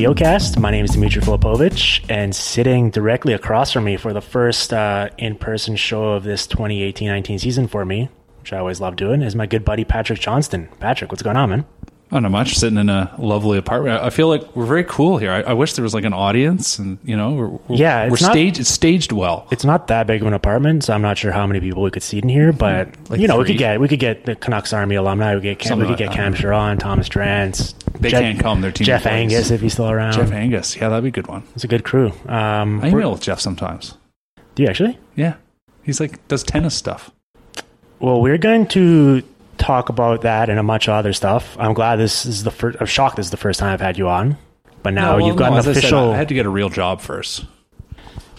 The My name is Dmitry Filipovich, and sitting directly across from me for the first uh, in-person show of this 2018-19 season for me, which I always love doing, is my good buddy Patrick Johnston. Patrick, what's going on, man? Oh, not know much. Sitting in a lovely apartment. I feel like we're very cool here. I, I wish there was like an audience, and you know, we're, we're Yeah, we're not- staged. It's staged well. It's not that big of an apartment, so I'm not sure how many people we could seat in here, but Like you know, we could get we could get the Canucks Army alumni, we could get Cam, we could like get. Cam Charron, Thomas Drance. They can't come, they're team Jeff employees. Angus if he's still around. Jeff Angus. Yeah, that'd be a good one. It's a good crew. Um, I email with Jeff sometimes. do you actually? Yeah, he's like does tennis stuff. Well, we're going to talk about that and a bunch of other stuff. I'm glad this is the first. I'm shocked this is the first time I've had you on. But now No, well, you've got no, an as I said, official. I had to get a real job first.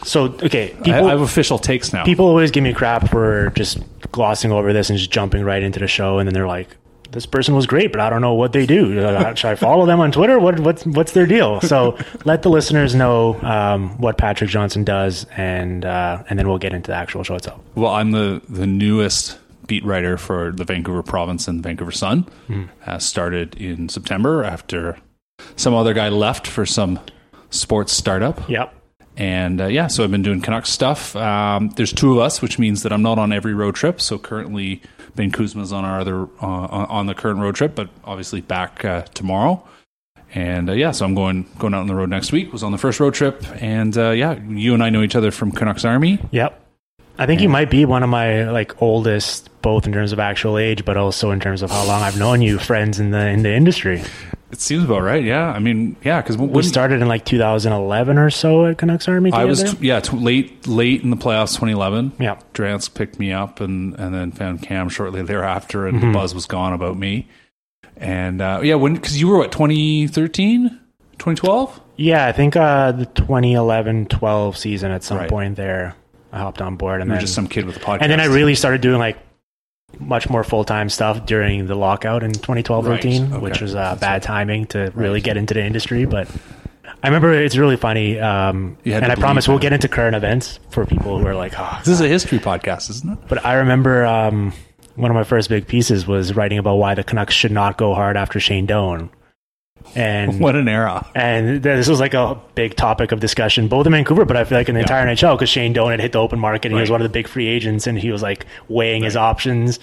so okay, I, people I have official takes now. people always give me crap for just glossing over this and just jumping right into the show, and then they're like, "This person was great, but I don't know what they do. Uh, Should I follow them on Twitter? What what's what's their deal?" So let the listeners know um, what Patrick Johnston does, and uh, and then we'll get into the actual show itself. Well, I'm the the newest beat writer for the Vancouver Province and the Vancouver Sun. Hmm. Uh, started in September after some other guy left for some sports startup. Yep. And uh, yeah, so I've been doing Canucks stuff. Um, there's two of us, which means that I'm not on every road trip. So currently, Ben Kuzma's on our other uh, on on the current road trip, but obviously back uh, tomorrow. And uh, yeah, so I'm going going out on the road next week. Was on the first road trip, and uh, yeah, you and I know each other from Canucks Army. Yep. I think you might be one of my like oldest, both in terms of actual age, but also in terms of how long I've known you, friends in the in the industry. It seems about right. Yeah, I mean, yeah, because We started in like 2011 or so at Canucks Army. I was t- yeah t- late late in the playoffs 2011. Yeah. Drance picked me up and and then found Cam shortly thereafter, and Mm-hmm. the buzz was gone about me. And uh, yeah, when because you were what 2013, 2012. yeah, I think uh, the 2011-12 season at some Right. point there, I hopped on board, and You then just some kid with a podcast. and then I really started doing like much more full time stuff during the lockout in 2012 Right, 13, okay. which was uh, bad right. timing to really get into the industry, but. I remember it's really funny, um, and I promise believe we'll get into current events for people who are like, "Oh, this is a history podcast, isn't it? But I remember um, one of my first big pieces was writing about why the Canucks should not go hard after Shane Doan. And What an era! and this was like a big topic of discussion, both in Vancouver, but I feel like in the entire NHL, because Shane Doan had hit the open market and he was one of the big free agents and he was like weighing his options.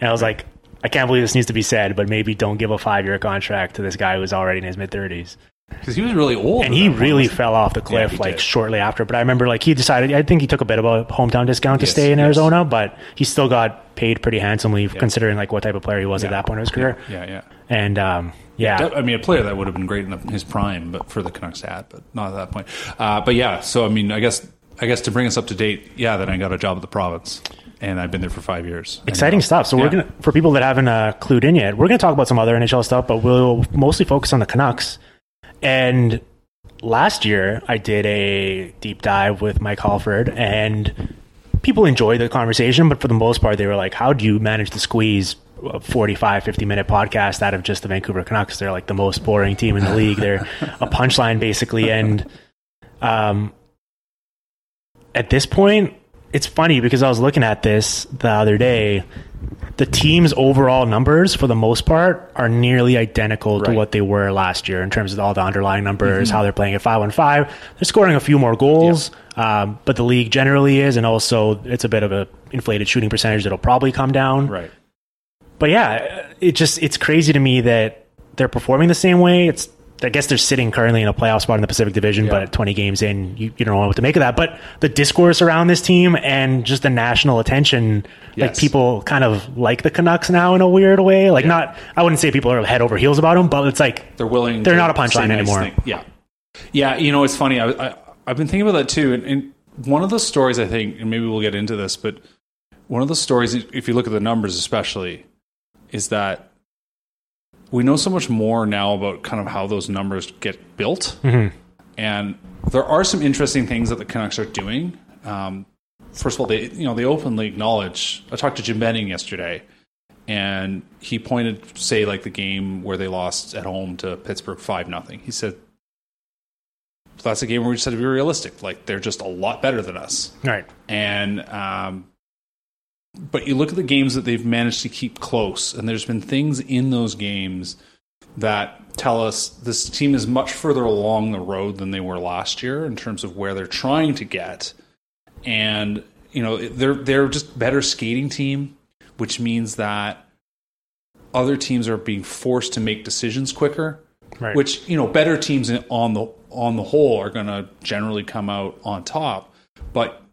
And I was like, I can't believe this needs to be said, but maybe don't give a five year contract to this guy who's already in his mid 30s. Because he was really old, And he point, really fell off the cliff he like did. shortly after. But I remember like he decided, I think he took a bit of a hometown discount to Yes, stay in yes. Arizona, but he still got paid pretty handsomely considering like what type of player he was at that point of his career. Yeah, yeah. And um, yeah, I mean, a player that would have been great in the, his prime, but for the Canucks to add, but not at that point. Uh, but yeah, so I mean, I guess I guess to bring us up to date, yeah, then I got a job at the province, and I've been there for five years. Exciting uh, stuff. So we're gonna for people that haven't uh, clued in yet, we're gonna talk about some other NHL stuff, but we'll mostly focus on the Canucks. And last year I did a deep dive with Mike Halford, and people enjoyed the conversation, but for the most part, they were like, "How do you manage to squeeze?" A 45 50 minute podcast out of just the Vancouver Canucks. They're like the most boring team in the league. They're a punchline basically. And um at this point it's funny because I was looking at this the other day. The team's overall numbers for the most part are nearly identical to what they were last year in terms of all the underlying numbers, how they're playing. At five on five. They're scoring a few more goals, um, but the league generally is, and also it's a bit of a inflated shooting percentage that'll probably come down. Right. But yeah, it just it's crazy to me that they're performing the same way. It's I guess they're sitting currently in a playoff spot in the Pacific Division, Yeah. but 20 games in, you, you don't know what to make of that. But the discourse around this team and just the national attention, like people kind of like the Canucks now in a weird way. Like not, I wouldn't say people are head over heels about them, but it's like They're willing. They're not a punchline nice anymore. thing. Yeah, yeah. You know, it's funny. I, I I've been thinking about that too, and, and one of the stories I think, and maybe we'll get into this, but one of the stories, if you look at the numbers, especially, is that we know so much more now about kind of how those numbers get built, and there are some interesting things that the Canucks are doing. Um, first of all, they you know they openly acknowledge. I talked to Jim Benning yesterday, and he pointed, say, like the game where they lost at home to Pittsburgh five nothing. He said that's a game where we just had to be realistic. Like they're just a lot better than us, right. and um, but you look at the games that they've managed to keep close, and there's been things in those games that tell us this team is much further along the road than they were last year in terms of where they're trying to get, and you know they're they're just better skating team, which means that other teams are being forced to make decisions quicker Right. which you know better teams on the on the whole are going to generally come out on top but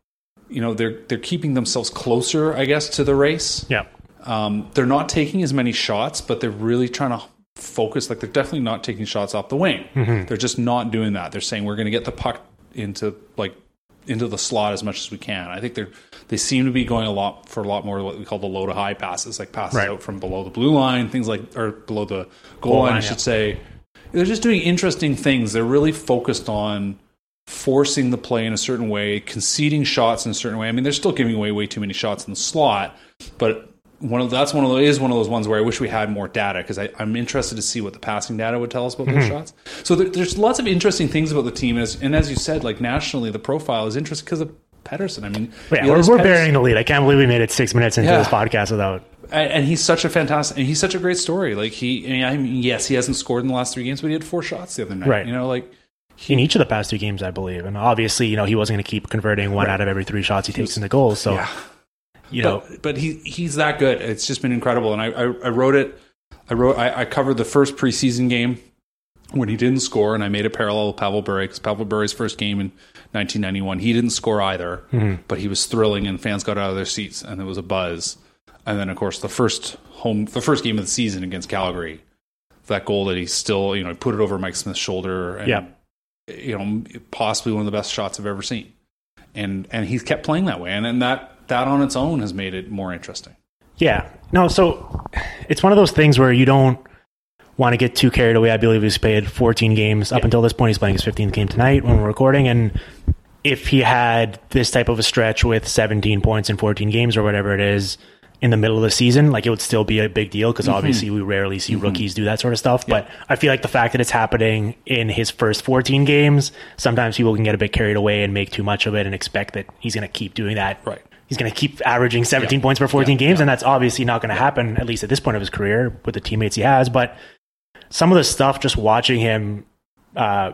you know they're they're keeping themselves closer i guess to the race. Yeah. um, they're not taking as many shots but they're really trying to focus like they're definitely not taking shots off the wing. They're just not doing that. They're saying we're going to get the puck into like into the slot as much as we can. I think they're they seem to be going a lot for a lot more of what we call the low to high passes like passes Right. out from below the blue line things like or below the goal, Goal line, line, i yeah. should say. They're just doing interesting things. They're really focused on forcing the play in a certain way conceding shots in a certain way i mean they're still giving away way too many shots in the slot but one of that's one of those is one of those ones where I wish we had more data because I'm interested to see what the passing data would tell us about Mm-hmm. those shots. So there, there's lots of interesting things about the team, as, and as you said, like nationally, the profile is interesting because of Pettersson. I mean, Yeah, we're, we're bearing the lead. I can't believe we made it six minutes into Yeah. this podcast without. and, and he's such a fantastic, and he's such a great story. Like he, I mean, yes, he hasn't scored in the last three games, but he had four shots the other night. Right. You know, like in each of the past two games, I believe. And obviously, you know, he wasn't going to keep converting one out of every three shots he takes into goals. So, yeah. you know, but, but he he's that good. It's just been incredible. And I I, I wrote it. I wrote I, I covered the first preseason game when he didn't score, and I made a parallel with Pavel Bure because Pavel Bure's first game in 1991, he didn't score either, mm-hmm. but he was thrilling, and fans got out of their seats, and there was a buzz. And then, of course, the first home, the first game of the season against Calgary, that goal that he still, you know, put it over Mike Smith's shoulder, and Yeah. You know, possibly one of the best shots I've ever seen. And and he's kept playing that way, and and that that on its own has made it more interesting. Yeah. No, so it's one of those things where you don't want to get too carried away. I believe he's played 14 games up Yeah. until this point. He's playing his 15th game tonight when we're recording. And if he had this type of a stretch with 17 points in 14 games or whatever it is in the middle of the season, like it would still be a big deal because obviously we rarely see rookies do that sort of stuff. But I feel like the fact that it's happening in his first 14 games, sometimes people can get a bit carried away and make too much of it and expect that he's going to keep doing that Right. he's going to keep averaging 17 Yeah. points per 14 Yeah. games, and that's obviously not going to happen, at least at this point of his career, with the teammates he has. But some of the stuff, just watching him, uh,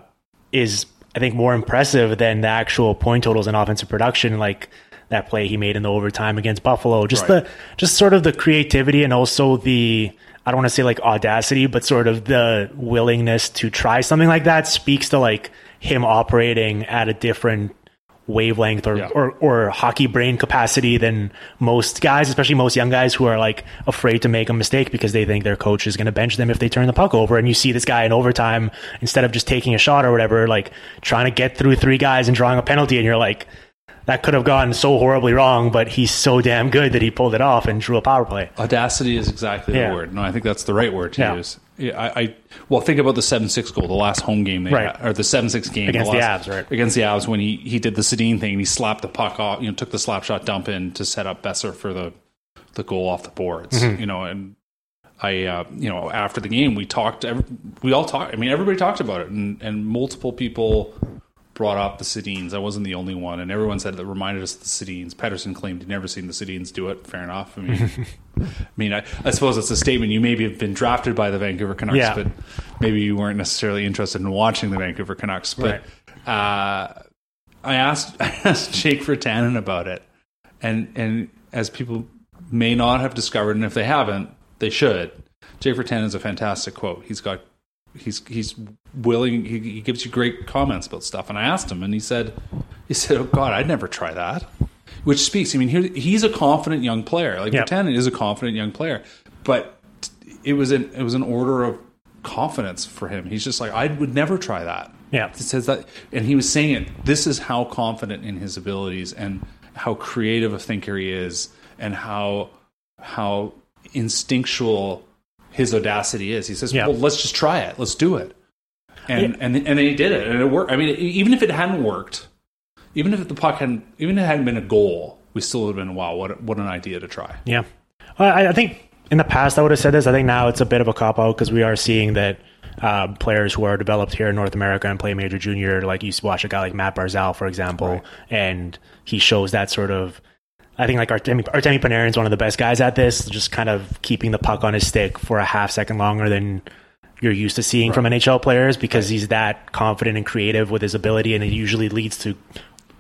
is, I think, more impressive than the actual point totals and offensive production, like that play he made in the overtime against Buffalo. Just Right. the, just sort of the creativity and also the, I don't want to say like audacity, but sort of the willingness to try something like that speaks to like him operating at a different wavelength or, Yeah. or or hockey brain capacity than most guys, especially most young guys who are like afraid to make a mistake because they think their coach is going to bench them if they turn the puck over. And you see this guy in overtime instead of just taking a shot or whatever, like trying to get through three guys and drawing a penalty, and you're like. That could have gone so horribly wrong, but he's so damn good that he pulled it off and drew a power play. Audacity is exactly Yeah. the word. No, I think that's the right word to Yeah. use. Yeah, I, I well think about the seven six goal, the last home game they Right. had, or the seven six game Against the last- Avs, right. Against the Avs when he he did the Sedin thing, and he slapped the puck off, you know, took the slap shot dump in to set up Boeser for the the goal off the boards, Mm-hmm. you know, and I uh, you know after the game we talked, we all talked. I mean, everybody talked about it, and and multiple people brought up the Sedins. I wasn't the only one, and everyone said that reminded us of the Sedins. Pettersson claimed he'd never seen the Sedins do it. Fair enough. I mean, I mean, I, I suppose it's a statement. You maybe have been drafted by the Vancouver Canucks, Yeah. but maybe you weren't necessarily interested in watching the Vancouver Canucks. But uh, I asked I asked Jake Virtanen about it, and and as people may not have discovered, and if they haven't, they should. Jake Virtanen is a fantastic quote. He's got he's he's willing. He, he gives you great comments about stuff. And I asked him, and he said he said, "Oh God, I'd never try that." Which speaks. I mean, here he's a confident young player. Like Yep. Is a confident young player, but it was an it was an order of confidence for him. He's just like I would never try that. Yeah. It says that, and he was saying it. This is how confident in his abilities and how creative a thinker he is, and how how instinctual his audacity is. He says, Yeah. "Well, let's just try it. Let's do it." And and and then he did it, and it worked. I mean, even if it hadn't worked, even if the puck hadn't, even if it hadn't been a goal, we still would have been, "Wow, what what an idea to try." Yeah. I, I think in the past I would have said this. I think now it's a bit of a cop out because we are seeing that uh, players who are developed here in North America and play major junior, like you watch a guy like Mat Barzal, for example, and he shows that sort of. I think like Artemi, Artemi Panarin is one of the best guys at this, just kind of keeping the puck on his stick for a half second longer than you're used to seeing from NHL players because he's that confident and creative with his ability, and it usually leads to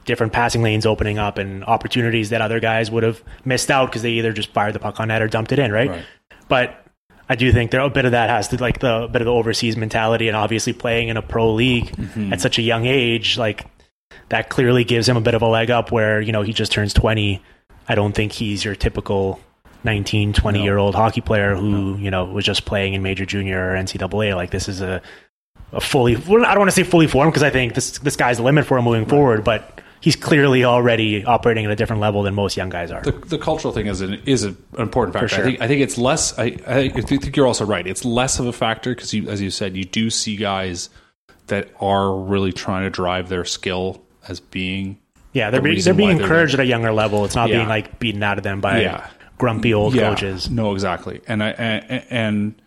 different passing lanes opening up and opportunities that other guys would have missed out because they either just fired the puck on net or dumped it in, right? Right. But I do think there a bit of that has to like the bit of the overseas mentality and obviously playing in a pro league mm-hmm. at such a young age, like that clearly gives him a bit of a leg up where, you know, he just turns 20. I don't think he's your typical 19, 20 year old hockey player who, you know, was just playing in major junior or NCAA. Like this is a, a fully, well, I don't want to say fully formed because I think this, this guy's the limit for him moving forward, but he's clearly already operating at a different level than most young guys are. the, the cultural thing is an is an important factor. sure. I think I think it's less. I, I think you're also right. It's less of a factor because, you, as you said, you do see guys that are really trying to drive their skill as being. Yeah, they're, the being, they're being why they're encouraged at a younger level. It's not Yeah. being like beaten out of them by Yeah. grumpy old Yeah, coaches. No, exactly. And I and, and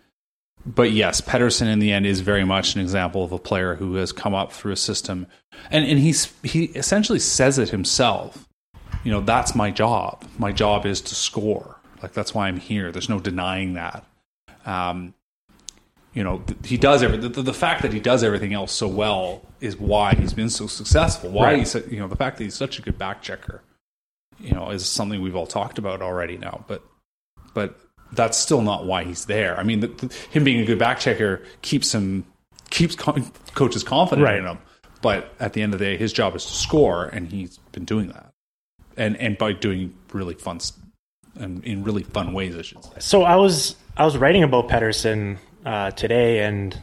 but yes, Pettersson in the end is very much an example of a player who has come up through a system, and and he's he essentially says it himself. You know, that's my job. My job is to score. Like that's why I'm here. There's no denying that. Um, you know, he does every, the, the, fact that he does everything else so well is why he's been so successful. Why Right. he's, you know, the fact that he's such a good back checker, you know, is something we've all talked about already now. But, but that's still not why he's there. I mean, the, the, him being a good back checker keeps him, keeps co- coaches confident Right. in him. But at the end of the day, his job is to score, and he's been doing that, and and by doing really fun, and in really fun ways, I should say. So I was I was writing about Pettersson uh, today, and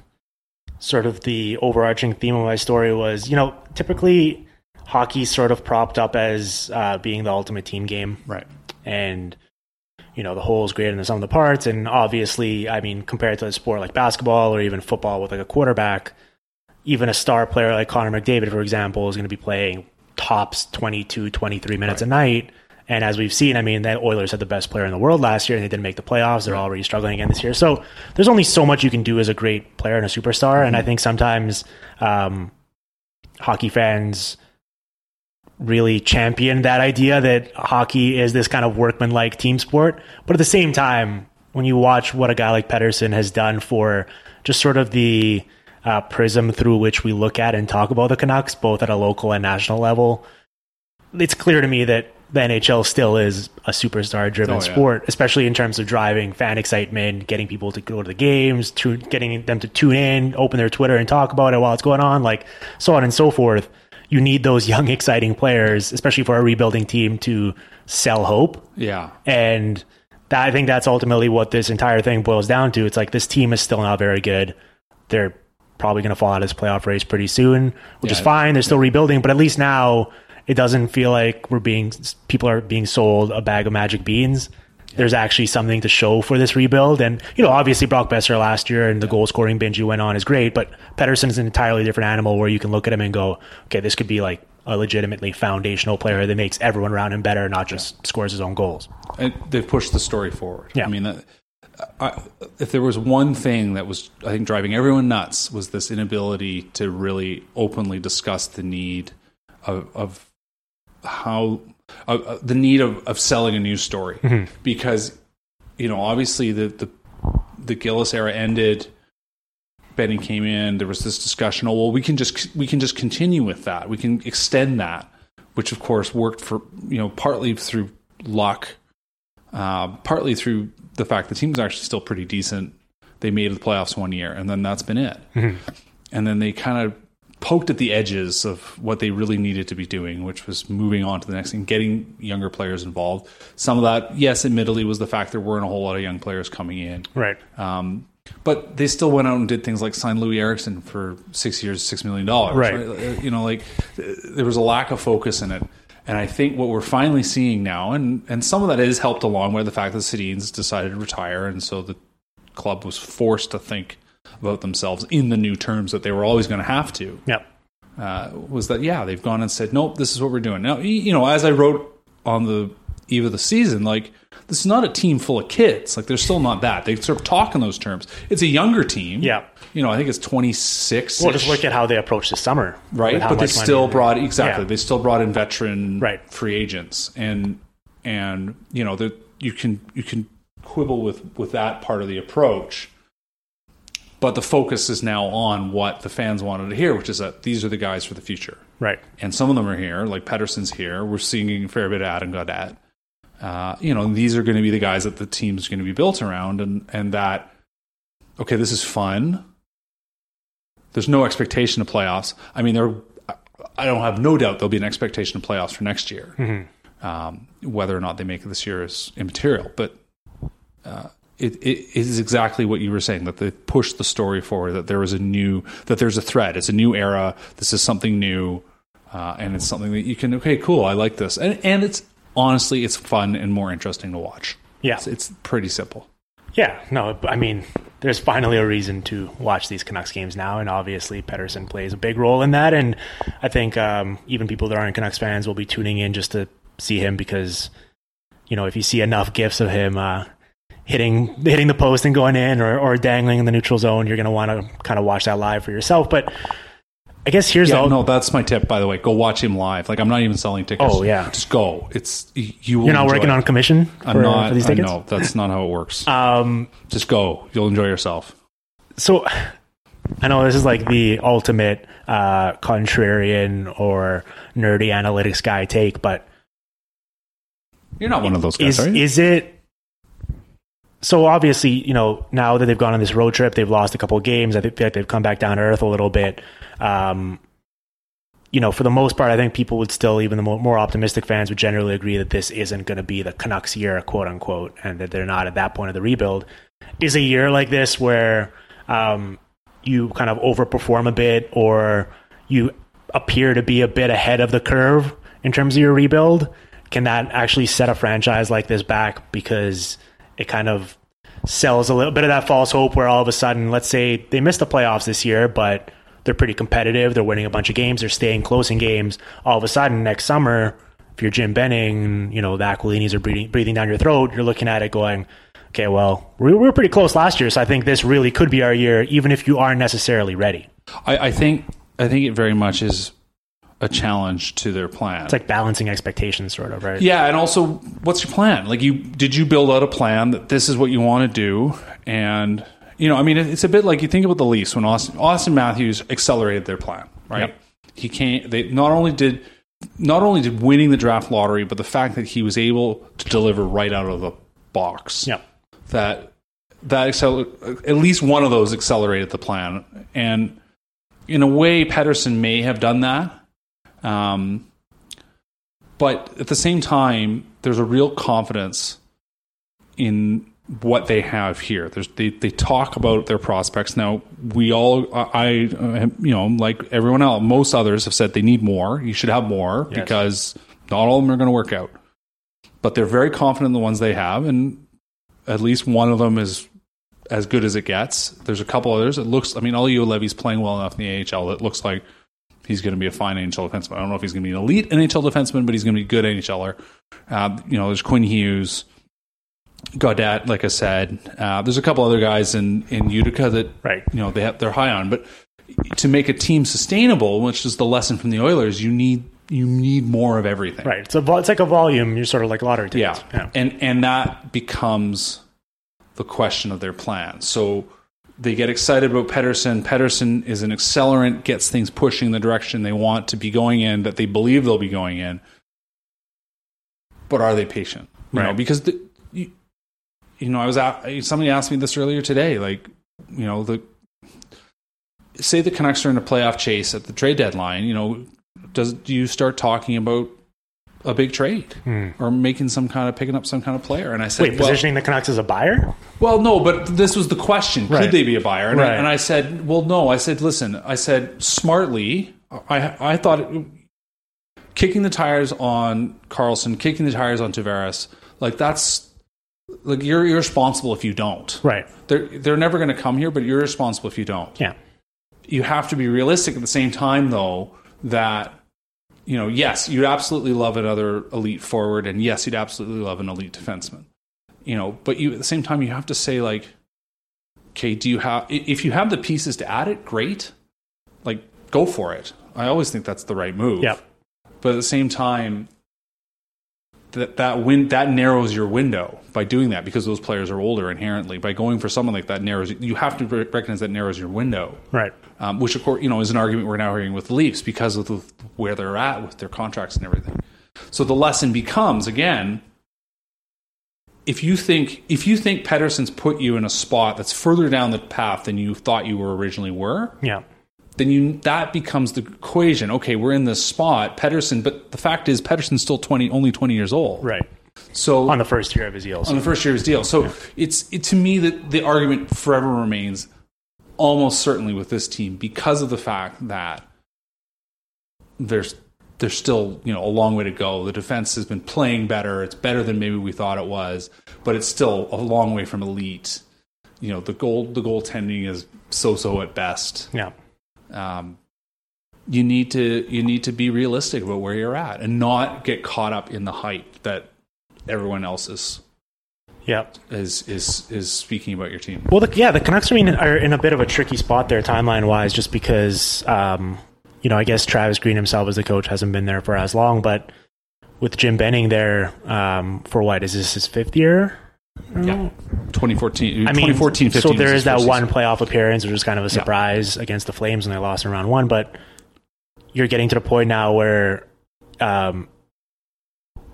sort of the overarching theme of my story was, you know, typically hockey sort of propped up as uh, being the ultimate team game, Right. and you know the whole is greater than the sum of the parts. And obviously, I mean, compared to a sport like basketball or even football with like a quarterback, even a star player like Connor McDavid, for example, is going to be playing tops 22, 23 minutes a night. And as we've seen, I mean, the Oilers had the best player in the world last year and they didn't make the playoffs. They're already struggling again this year. So there's only so much you can do as a great player and a superstar. And I think sometimes um, hockey fans really champion that idea that hockey is this kind of workmanlike team sport. But at the same time, when you watch what a guy like Pettersson has done for just sort of the uh, prism through which we look at and talk about the Canucks, both at a local and national level, it's clear to me that the NHL still is a superstar driven Oh, yeah. sport, especially in terms of driving fan excitement, getting people to go to the games, to getting them to tune in, open their Twitter and talk about it while it's going on, like so on and so forth. You need those young, exciting players, especially for a rebuilding team, to sell hope. Yeah. And that, I think that's ultimately what this entire thing boils down to. It's like this team is still not very good. They're probably going to fall out of this playoff race pretty soon, which is fine. They're still rebuilding, but at least now it doesn't feel like we're being people are being sold a bag of magic beans. there's actually something to show for this rebuild. And, you know, obviously Brock Boeser last year and the goal scoring binge he went on is great, but Pettersson's an entirely different animal where you can look at him and go, okay, this could be like a legitimately foundational player that makes everyone around him better, not just scores his own goals. And they've pushed the story forward. Yeah. I mean, that, I, if there was one thing that was, I think, driving everyone nuts was this inability to really openly discuss the need of, of how uh, uh, the need of, of selling a news story because you know obviously the the the Gillis era ended. Benning came in. There was this discussion. Oh well, we can just we can just continue with that. We can extend that, which of course worked for you know partly through luck, uh, partly through the fact the team was actually still pretty decent. They made the playoffs one year, and then that's been it. And then they kind of poked at the edges of what they really needed to be doing, which was moving on to the next thing, getting younger players involved. Some of that, yes, admittedly, was the fact there weren't a whole lot of young players coming in. Right. Um, but they still went out and did things like sign Loui Eriksson for six years, six million dollars. Right. You know, like uh, there was a lack of focus in it. And I think what we're finally seeing now, and, and some of that is helped along by the fact that Sedin's decided to retire, and so the club was forced to think about themselves in the new terms that they were always going to have to Yep. uh, was that yeah they've gone and said nope this is what we're doing now you know as I wrote on the eve of the season like this is not a team full of kids like they're still not that they sort of talk in those terms it's a younger team Yeah. you know I think it's 26 Well, just look at how they approached the summer. right but they still brought exactly Yeah. they still brought in veteran Right. free agents and and you know that you can you can quibble with with that part of the approach but the focus is now on what the fans wanted to hear which is that these are the guys for the future Right. and some of them are here like Pettersson's here we're seeing a fair bit of Adam Gaudette uh, you know these are going to be the guys that the team's going to be built around and and that okay this is fun there's no expectation of playoffs. I mean, there. I don't have no doubt there'll be an expectation of playoffs for next year. Um, whether or not they make it this year is immaterial, but uh, it, it is exactly what you were saying that they pushed the story forward. That there is a new, that there's a thread. It's a new era. This is something new, uh, and it's something that you can. Okay, cool. I like this, and and it's honestly it's fun and more interesting to watch. Yeah. It's, it's pretty simple. Yeah, no, I mean, there's finally a reason to watch these Canucks games now, and obviously Pettersson plays a big role in that. And I think um, even people that aren't Canucks fans will be tuning in just to see him because, you know, if you see enough gifs of him uh, hitting hitting the post and going in, or, or dangling in the neutral zone, you're going to want to kind of watch that live for yourself. But I guess here's Yeah, the no, that's my tip. By the way, go watch him live. Like I'm not even selling tickets. Oh, yeah. just go. It's you. You're not working it. on commission for, I'm not. for these I know that's not how it works. Um, just go. You'll enjoy yourself. so I know this is like the ultimate uh, contrarian or nerdy analytics guy take, but You're not one of those guys, is are you? is it? So obviously, you know, now that they've gone on this road trip, they've lost a couple of games. I think they've come back down to earth a little bit. Um, you know, for the most part, I think people would still, even the more, more optimistic fans, would generally agree that this isn't going to be the Canucks year, quote unquote, and that they're not at that point of the rebuild. Is a year like this where um, you kind of overperform a bit, or you appear to be a bit ahead of the curve in terms of your rebuild? Can that actually set a franchise like this back because it kind of sells a little bit of that false hope where all of a sudden, let's say they missed the playoffs this year, but they're pretty competitive. They're winning a bunch of games. They're staying close in games. All of a sudden, next summer, if you're Jim Benning, you know, the Aquilinis are breathing, breathing down your throat, you're looking at it going, okay, well, we we were pretty close last year, so I think this really could be our year, even if you aren't necessarily ready. I, I think. I think it very much is a challenge to their plan. It's like balancing expectations, sort of, right? Yeah, and also, what's your plan? Like, you did you build out a plan that this is what you want to do? And you know, I mean, it's a bit like you think about the Leafs when Auston, Auston Matthews accelerated their plan, right? Yep. He can't. They not only did not only did winning the draft lottery, but the fact that he was able to deliver right out of the box. Yep. That that at least one of those accelerated the plan, and in a way, Pettersson may have done that. Um, but at the same time, there's a real confidence in what they have here. There's they, they talk about their prospects. Now we all I I, you know like everyone else, most others have said they need more. You should have more Yes. because not all of them are going to work out. but they're very confident in the ones they have, and at least one of them is as good as it gets. There's a couple others. It looks, I mean, Olli Juolevi's playing well enough in the AHL. It looks like he's going to be a fine NHL defenseman. I don't know if he's going to be an elite NHL defenseman, but he's going to be a good NHLer. Uh, you know, there's Quinn Hughes, Gaudette, like I said. Uh, there's a couple other guys in, in Utica that, Right. you know, they have, they're high on. But to make a team sustainable, which is the lesson from the Oilers, you need you need more of everything. Right. It's a vol- it's like a volume. You're sort of like lottery tickets. Yeah. tickets. And and that becomes the question of their plan. So they get excited about Pettersson. Pettersson is an accelerant, gets things pushing the direction they want to be going in, that they believe they'll be going in. But are they patient? You know, Right. because the, you, you know, I was at, somebody asked me this earlier today. Like, you know, the say the Canucks are in a playoff chase at the trade deadline. You know, does do you start talking about a big trade or making some kind of picking up some kind of player? And I said, Hmm. Wait, well, positioning the Canucks as a buyer? well, no, but this was the question: Right. Could they be a buyer? And, I, and I said, well, no. I said, listen, I said smartly. I I thought it, kicking the tires on Carlson, kicking the tires on Tavares, like that's like you're irresponsible if you don't. Right. They're they're never going to come here, but you're responsible if you don't Yeah. you have to be realistic at the same time though that you know yes you'd absolutely love another elite forward and yes you'd absolutely love an elite defenseman. You know but you at the same time you have to say like okay do you have if you have the pieces to add it great. Like go for it. I always think that's the right move. Yep. but at the same time that that win that narrows your window by doing that because those players are older inherently by going for someone like that narrows you have to recognize that narrows your window Right. um, which of course you know is an argument we're now hearing with the Leafs because of the, where they're at with their contracts and everything. So the lesson becomes again, if you think if you think Pettersson's put you in a spot that's further down the path than you thought you were originally were, Yeah. Then you that becomes the equation. Okay, we're in this spot, Pettersson, but the fact is Pettersson's still twenty, only twenty years old. Right. So On the first year of his deal. on the first year of his deal. So it's it, to me that the argument forever remains almost certainly with this team because of the fact that there's there's still you know a long way to go. The defense has been playing better. It's better than maybe we thought it was, but it's still a long way from elite. You know the goal the goaltending is so so at best. yeah. Um, you need to you need to be realistic about where you're at and not get caught up in the hype that everyone else is Yeah. is is is speaking about your team. Well, the, yeah, the Canucks are in, are in a bit of a tricky spot there, timeline wise, just because, um, you know, I guess Travis Green himself as the coach hasn't been there for as long, but with Jim Benning there um, for what is this his fifth year? Yeah, 2014. I mean, 2014, 15 so there is that one season. playoff appearance, which was kind of a surprise against the Flames when they lost in round one. But you're getting to the point now where um,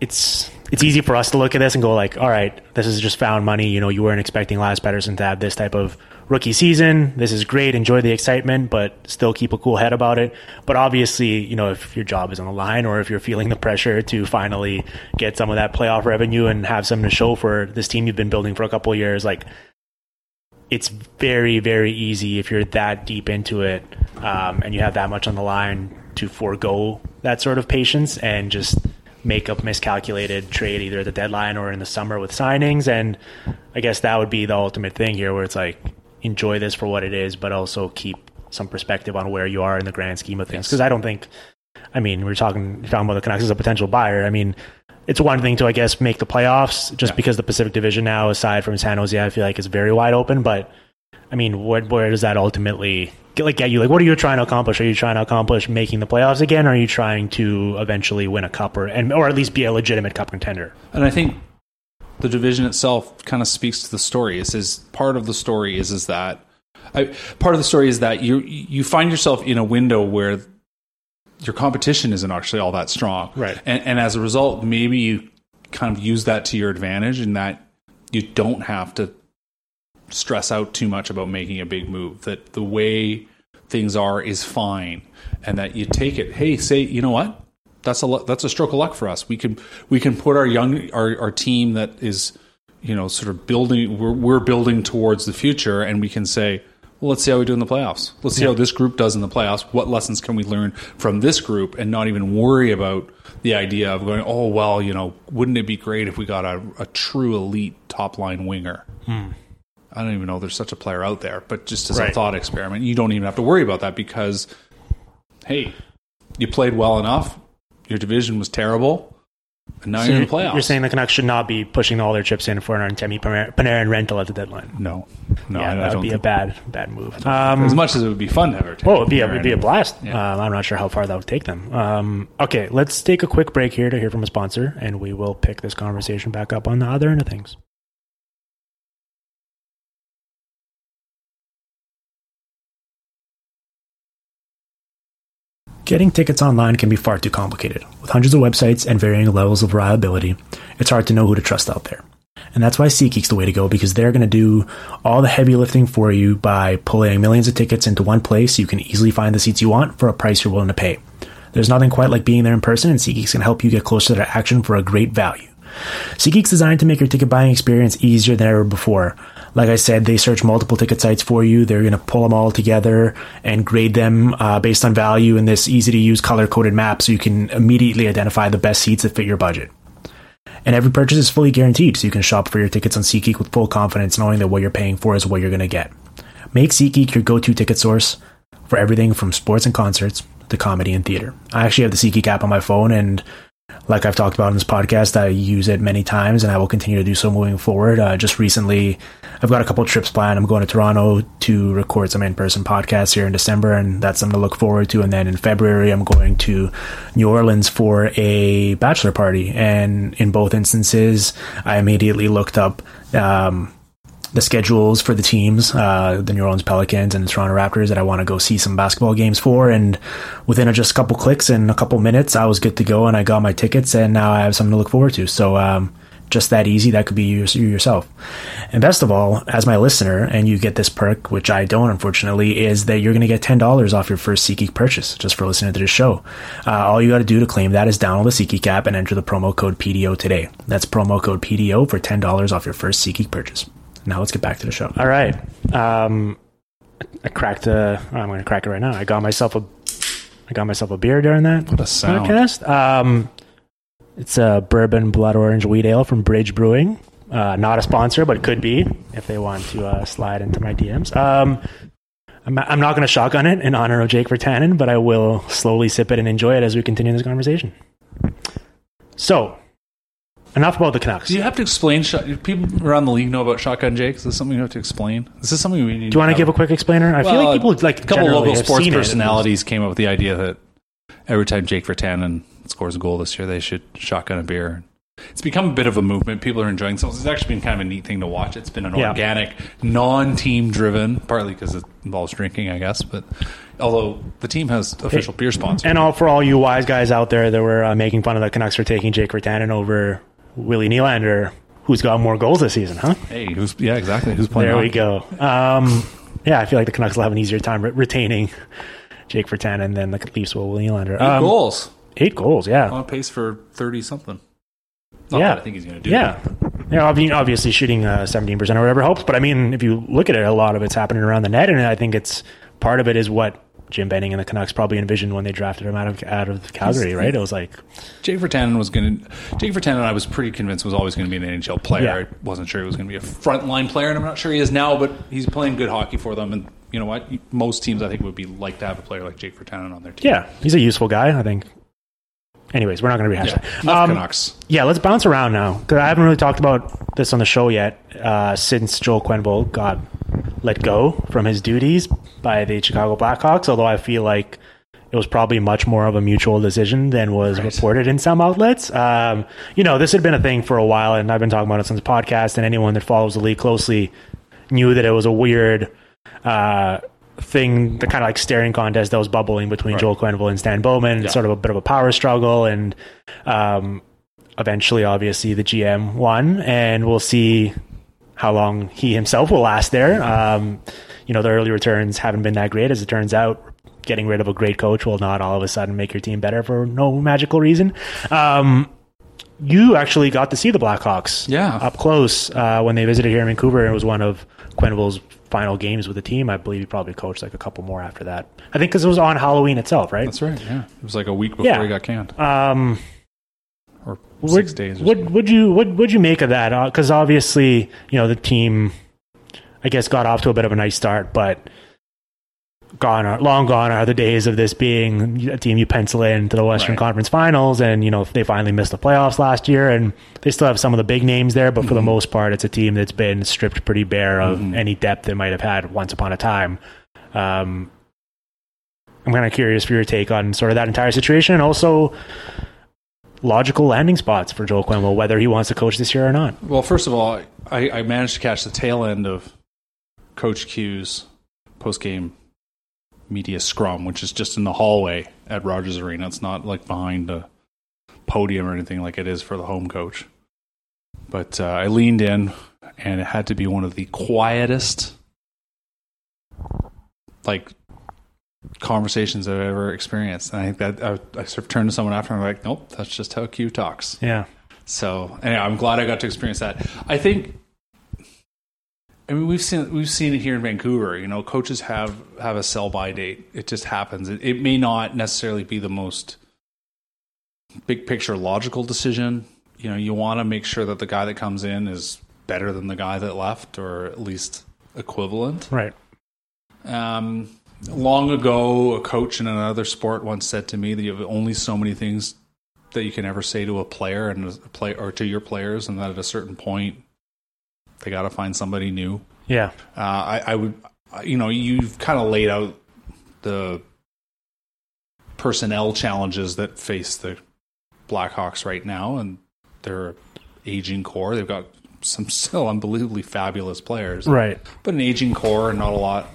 it's it's easy for us to look at this and go like, all right, this is just found money. You know, you weren't expecting Lars Pedersen to have this type of rookie season. This is great. Enjoy the excitement, but still keep a cool head about it. But obviously, you know, if your job is on the line or if you're feeling the pressure to finally get some of that playoff revenue and have something to show for this team you've been building for a couple years, like it's very very easy if you're that deep into it um, and you have that much on the line to forego that sort of patience and just make a miscalculated trade either at the deadline or in the summer with signings and i guess that would be the ultimate thing here where it's like enjoy this for what it is but also keep some perspective on where you are in the grand scheme of things because i don't think i mean we we're talking talking about the canucks as a potential buyer i mean it's one thing to, I guess, make the playoffs just Yeah. because the Pacific Division now, aside from San Jose, I feel like is very wide open. But I mean, what, where does that ultimately get, like get you? Like, what are you trying to accomplish? Are you trying to accomplish making the playoffs again? Or are you trying to eventually win a cup or and or at least be a legitimate cup contender? And I think the division itself kind of speaks to the story. It says part of the story is is that I, part of the story is that you you find yourself in a window where your competition isn't actually all that strong, Right. And, and as a result, maybe you kind of use that to your advantage, in that you don't have to stress out too much about making a big move. That the way things are is fine, and that you take it. Hey, say you know what? That's a that's a stroke of luck for us. We can we can put our young our, our team that is you know sort of building. We're we're building towards the future, and we can say, well, let's see how we do in the playoffs. Let's see how this group does in the playoffs. What lessons can we learn from this group and not even worry about the idea of going, oh, well, you know, wouldn't it be great if we got a, a true elite top line winger? Hmm. I don't even know there's such a player out there, but just as a thought experiment, you don't even have to worry about that because, hey, you played well enough. Your division was terrible, and now you're in the playoffs. You're saying the Canucks should not be pushing all their chips in for an Artemi Panarin Panarin rental at the deadline. no, no, yeah, I, I that don't would be a bad bad move. Um, as much as it would be fun to have her. Oh, it'd be a, it'd be a blast. Yeah. Um, I'm not sure how far that would take them. Um, okay, let's take a quick break here to hear from a sponsor, and we will pick this conversation back up on the other end of things. Getting tickets online can be far too complicated. With hundreds of websites and varying levels of reliability, it's hard to know who to trust out there. And that's why SeatGeek's the way to go because they're going to do all the heavy lifting for you by pulling millions of tickets into one place so you can easily find the seats you want for a price you're willing to pay. There's nothing quite like being there in person, and SeatGeek's can help you get closer to action for a great value. SeatGeek's designed to make your ticket buying experience easier than ever before. Like I said, they search multiple ticket sites for you. They're going to pull them all together and grade them uh, based on value in this easy to use color coded map so you can immediately identify the best seats that fit your budget. And every purchase is fully guaranteed, so you can shop for your tickets on SeatGeek with full confidence, knowing that what you're paying for is what you're going to get. Make SeatGeek your go-to ticket source for everything from sports and concerts to comedy and theater. I actually have the SeatGeek app on my phone, and like I've talked about in this podcast, I use it many times, and I will continue to do so moving forward. Uh, just recently, I've got a couple trips planned. I'm going to Toronto to record some in-person podcasts here in December, and that's something to look forward to. And then in February, I'm going to New Orleans for a bachelor party, and in both instances, I immediately looked up. Um, the schedules for the teams, uh, the New Orleans Pelicans and the Toronto Raptors that I want to go see some basketball games for. And within a, just a couple clicks and a couple minutes, I was good to go and I got my tickets and now I have something to look forward to. So, um, just that easy. That could be you, you yourself. And best of all, as my listener, and you get this perk, which I don't, unfortunately, is that you're going to get $10 off your first SeatGeek purchase just for listening to this show. Uh, all you got to do to claim that is download the SeatGeek app and enter the promo code PDO today. That's promo code PDO for $10 off your first SeatGeek purchase. Now let's get back to the show. All right. Um, I cracked a. I'm going to crack it right now. I got myself a. I got myself a beer during that What a sound. podcast. Um, it's a bourbon blood orange wheat ale from Bridge Brewing. Uh, not a sponsor, but it could be if they want to uh, slide into my DMs. Um, I'm, I'm not going to shotgun it in honor of Jake for Virtanen, but I will slowly sip it and enjoy it as we continue this conversation. So, enough about the Canucks. Do you have to explain? Shot, people around the league know about Shotgun Jake? Is this something you have to explain? This is this something we need? Do you want to give a quick explainer? I feel like people like a couple local sports personalities came up with the idea that every time Jake Virtanen scores a goal this year, they should shotgun a beer. It's become a bit of a movement. People are enjoying themselves. It's actually been kind of a neat thing to watch. It's been an Yeah. organic, non-team driven, partly because it involves drinking, I guess. But although the team has official beer sponsors, And all for all you wise guys out there that were uh, making fun of the Canucks for taking Jake Virtanen over Willie Nylander, who's got more goals this season, huh? hey, who's yeah, exactly? Who's playing? There we go. Um, yeah, I feel like the Canucks will have an easier time re- retaining Jake Virtanen than the Leafs will Willie Nylander. Eight Um, goals Eight goals, yeah. on pace for thirty something. Not Yeah. that I think he's going to do. Yeah. Yeah, I mean, obviously shooting uh, 17% or whatever helps, but I mean, if you look at it, a lot of it's happening around the net, and I think it's part of it is what Jim Benning and the Canucks probably envisioned when they drafted him out of out of Calgary, right? It was like, Jake Virtanen was going to. Jake Virtanen, I was pretty convinced was always going to be an NHL player. Yeah. I wasn't sure he was going to be a frontline player, and I'm not sure he is now. But he's playing good hockey for them, and you know what? Most teams, I think, would be like to have a player like Jake Virtanen on their team. yeah, he's a useful guy, I think. Anyways, we're not going to rehash yeah. that. Um, Canucks. Yeah, let's bounce around now because I haven't really talked about this on the show yet uh, since Joel Quenneville got let go from his duties by the Chicago Blackhawks. Although I feel like it was probably much more of a mutual decision than was reported in some outlets. Um, you know, this had been a thing for a while, and I've been talking about it since the podcast. And anyone that follows the league closely knew that it was a weird. Uh, thing the kind of like staring contest that was bubbling between Joel Quenneville and Stan Bowman Yeah. sort of a bit of a power struggle and um, eventually, obviously, the GM won, and we'll see how long he himself will last there. Um, you know, the early returns haven't been that great, as it turns out. Getting rid of a great coach will not all of a sudden make your team better for no magical reason. Um, you actually got to see the Blackhawks Yeah. up close uh, when they visited here in Vancouver. It was one of Quenneville's final games with the team. I believe he probably coached like a couple more after that. I think because it was on Halloween itself, right? That's right. Yeah, it was like a week before Yeah. he got canned, Um, or Would, six days. Or would would you would would you make of that? Because obviously, you know, the team, I guess, got off to a bit of a nice start, but gone are long gone are the days of this being a team you pencil in to the Western Right. Conference Finals, and you know they finally missed the playoffs last year, and they still have some of the big names there, but for the Mm-hmm. most part, it's a team that's been stripped pretty bare of any depth it might have had once upon a time. Um, I'm kind of curious for your take on sort of that entire situation, and also logical landing spots for Joel Quenneville, whether he wants to coach this year or not. Well, first of all, I, I managed to catch the tail end of Coach Q's post game media scrum, which is just in the hallway at Rogers Arena. It's not like behind a podium or anything like it is for the home coach. But uh, I leaned in, and it had to be one of the quietest, like, conversations I've ever experienced. And I think that I, I sort of turned to someone after, and I'm like, nope, that's just how Q talks. Yeah. So anyway, I'm glad I got to experience that. I think. I mean, we've seen we've seen it here in Vancouver. You know, coaches have have a sell by date. It just happens. It, it may not necessarily be the most big picture logical decision. You know, you want to make sure that the guy that comes in is better than the guy that left, or at least equivalent. Right. Um, long ago, a coach in another sport once said to me that you have only so many things that you can ever say to a player and a play or to your players, and that at a certain point, they got to find somebody new. Yeah. Uh, I, I would, you know, you've kind of laid out the personnel challenges that face the Blackhawks right now, and they're aging core. They've got some still unbelievably fabulous players, Right. but an aging core and not a lot,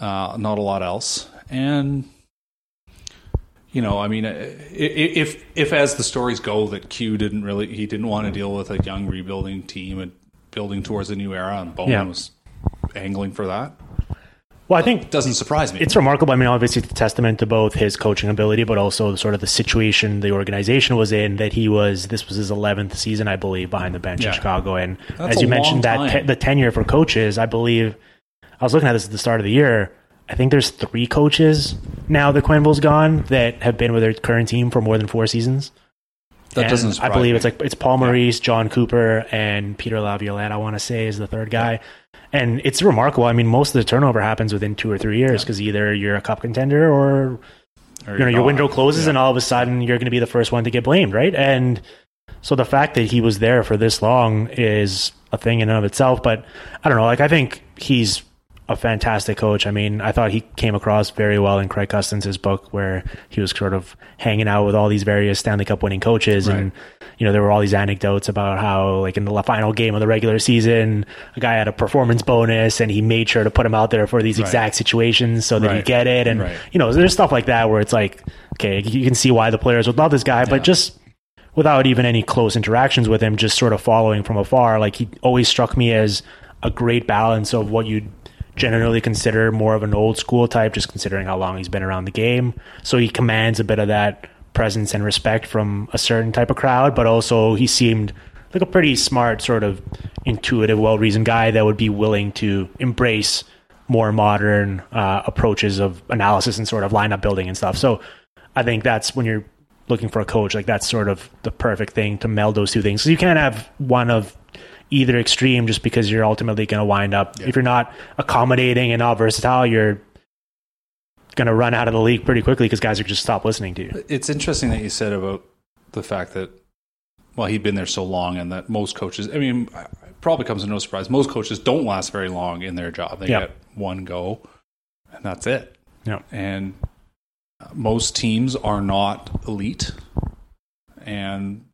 uh, not a lot else. And you know, I mean, i- if if as the stories go that Q didn't really he didn't want to deal with a young rebuilding team and building towards a new era, and Bowman Yeah. was angling for that, Well, I think it doesn't surprise me. it's remarkable. I mean, obviously, it's a testament to both his coaching ability, but also sort of the situation the organization was in. That he was this was his eleventh season, I believe, behind the bench Yeah. in Chicago. And That's as you mentioned, that te- the tenure for coaches, I believe, I was looking at this at the start of the year. I think there's three coaches now that Quenneville's gone that have been with their current team for more than four seasons. that And doesn't. I believe me. it's like it's Paul Maurice, John Cooper, and Peter Laviolette. I want to say is the third guy, and it's remarkable. I mean, most of the turnover happens within two or three years because either you're a cup contender or Or you know your not. window closes, Yeah. and all of a sudden you're going to be the first one to get blamed, right? And so the fact that he was there for this long is a thing in and of itself. But I don't know. Like I think he's a fantastic coach. I mean, I thought he came across very well in Craig Custance' book, where he was sort of hanging out with all these various Stanley Cup winning coaches, and you know there were all these anecdotes about how, like in the final game of the regular season, a guy had a performance bonus, and he made sure to put him out there for these exact situations so that he Right. get it, and Right. you know, there's stuff like that where it's like, okay, you can see why the players would love this guy, but just without even any close interactions with him, just sort of following from afar, like he always struck me as a great balance of what you'd generally consider more of an old school type, just considering how long he's been around the game. So he commands a bit of that presence and respect from a certain type of crowd, but also he seemed like a pretty smart, sort of intuitive, well reasoned guy that would be willing to embrace more modern uh, approaches of analysis and sort of lineup building and stuff. So I think that's when you're looking for a coach, like that's sort of the perfect thing to meld those two things. So you can't have one of either extreme just because you're ultimately going to wind up if you're not accommodating and not versatile, you're going to run out of the league pretty quickly because guys are just stop listening to you. It's interesting that you said about the fact that, well, he'd been there so long, and that most coaches. I mean, it probably comes as no surprise. Most coaches don't last very long in their job. They Yeah. get one go, and that's it. Yeah. And most teams are not elite, and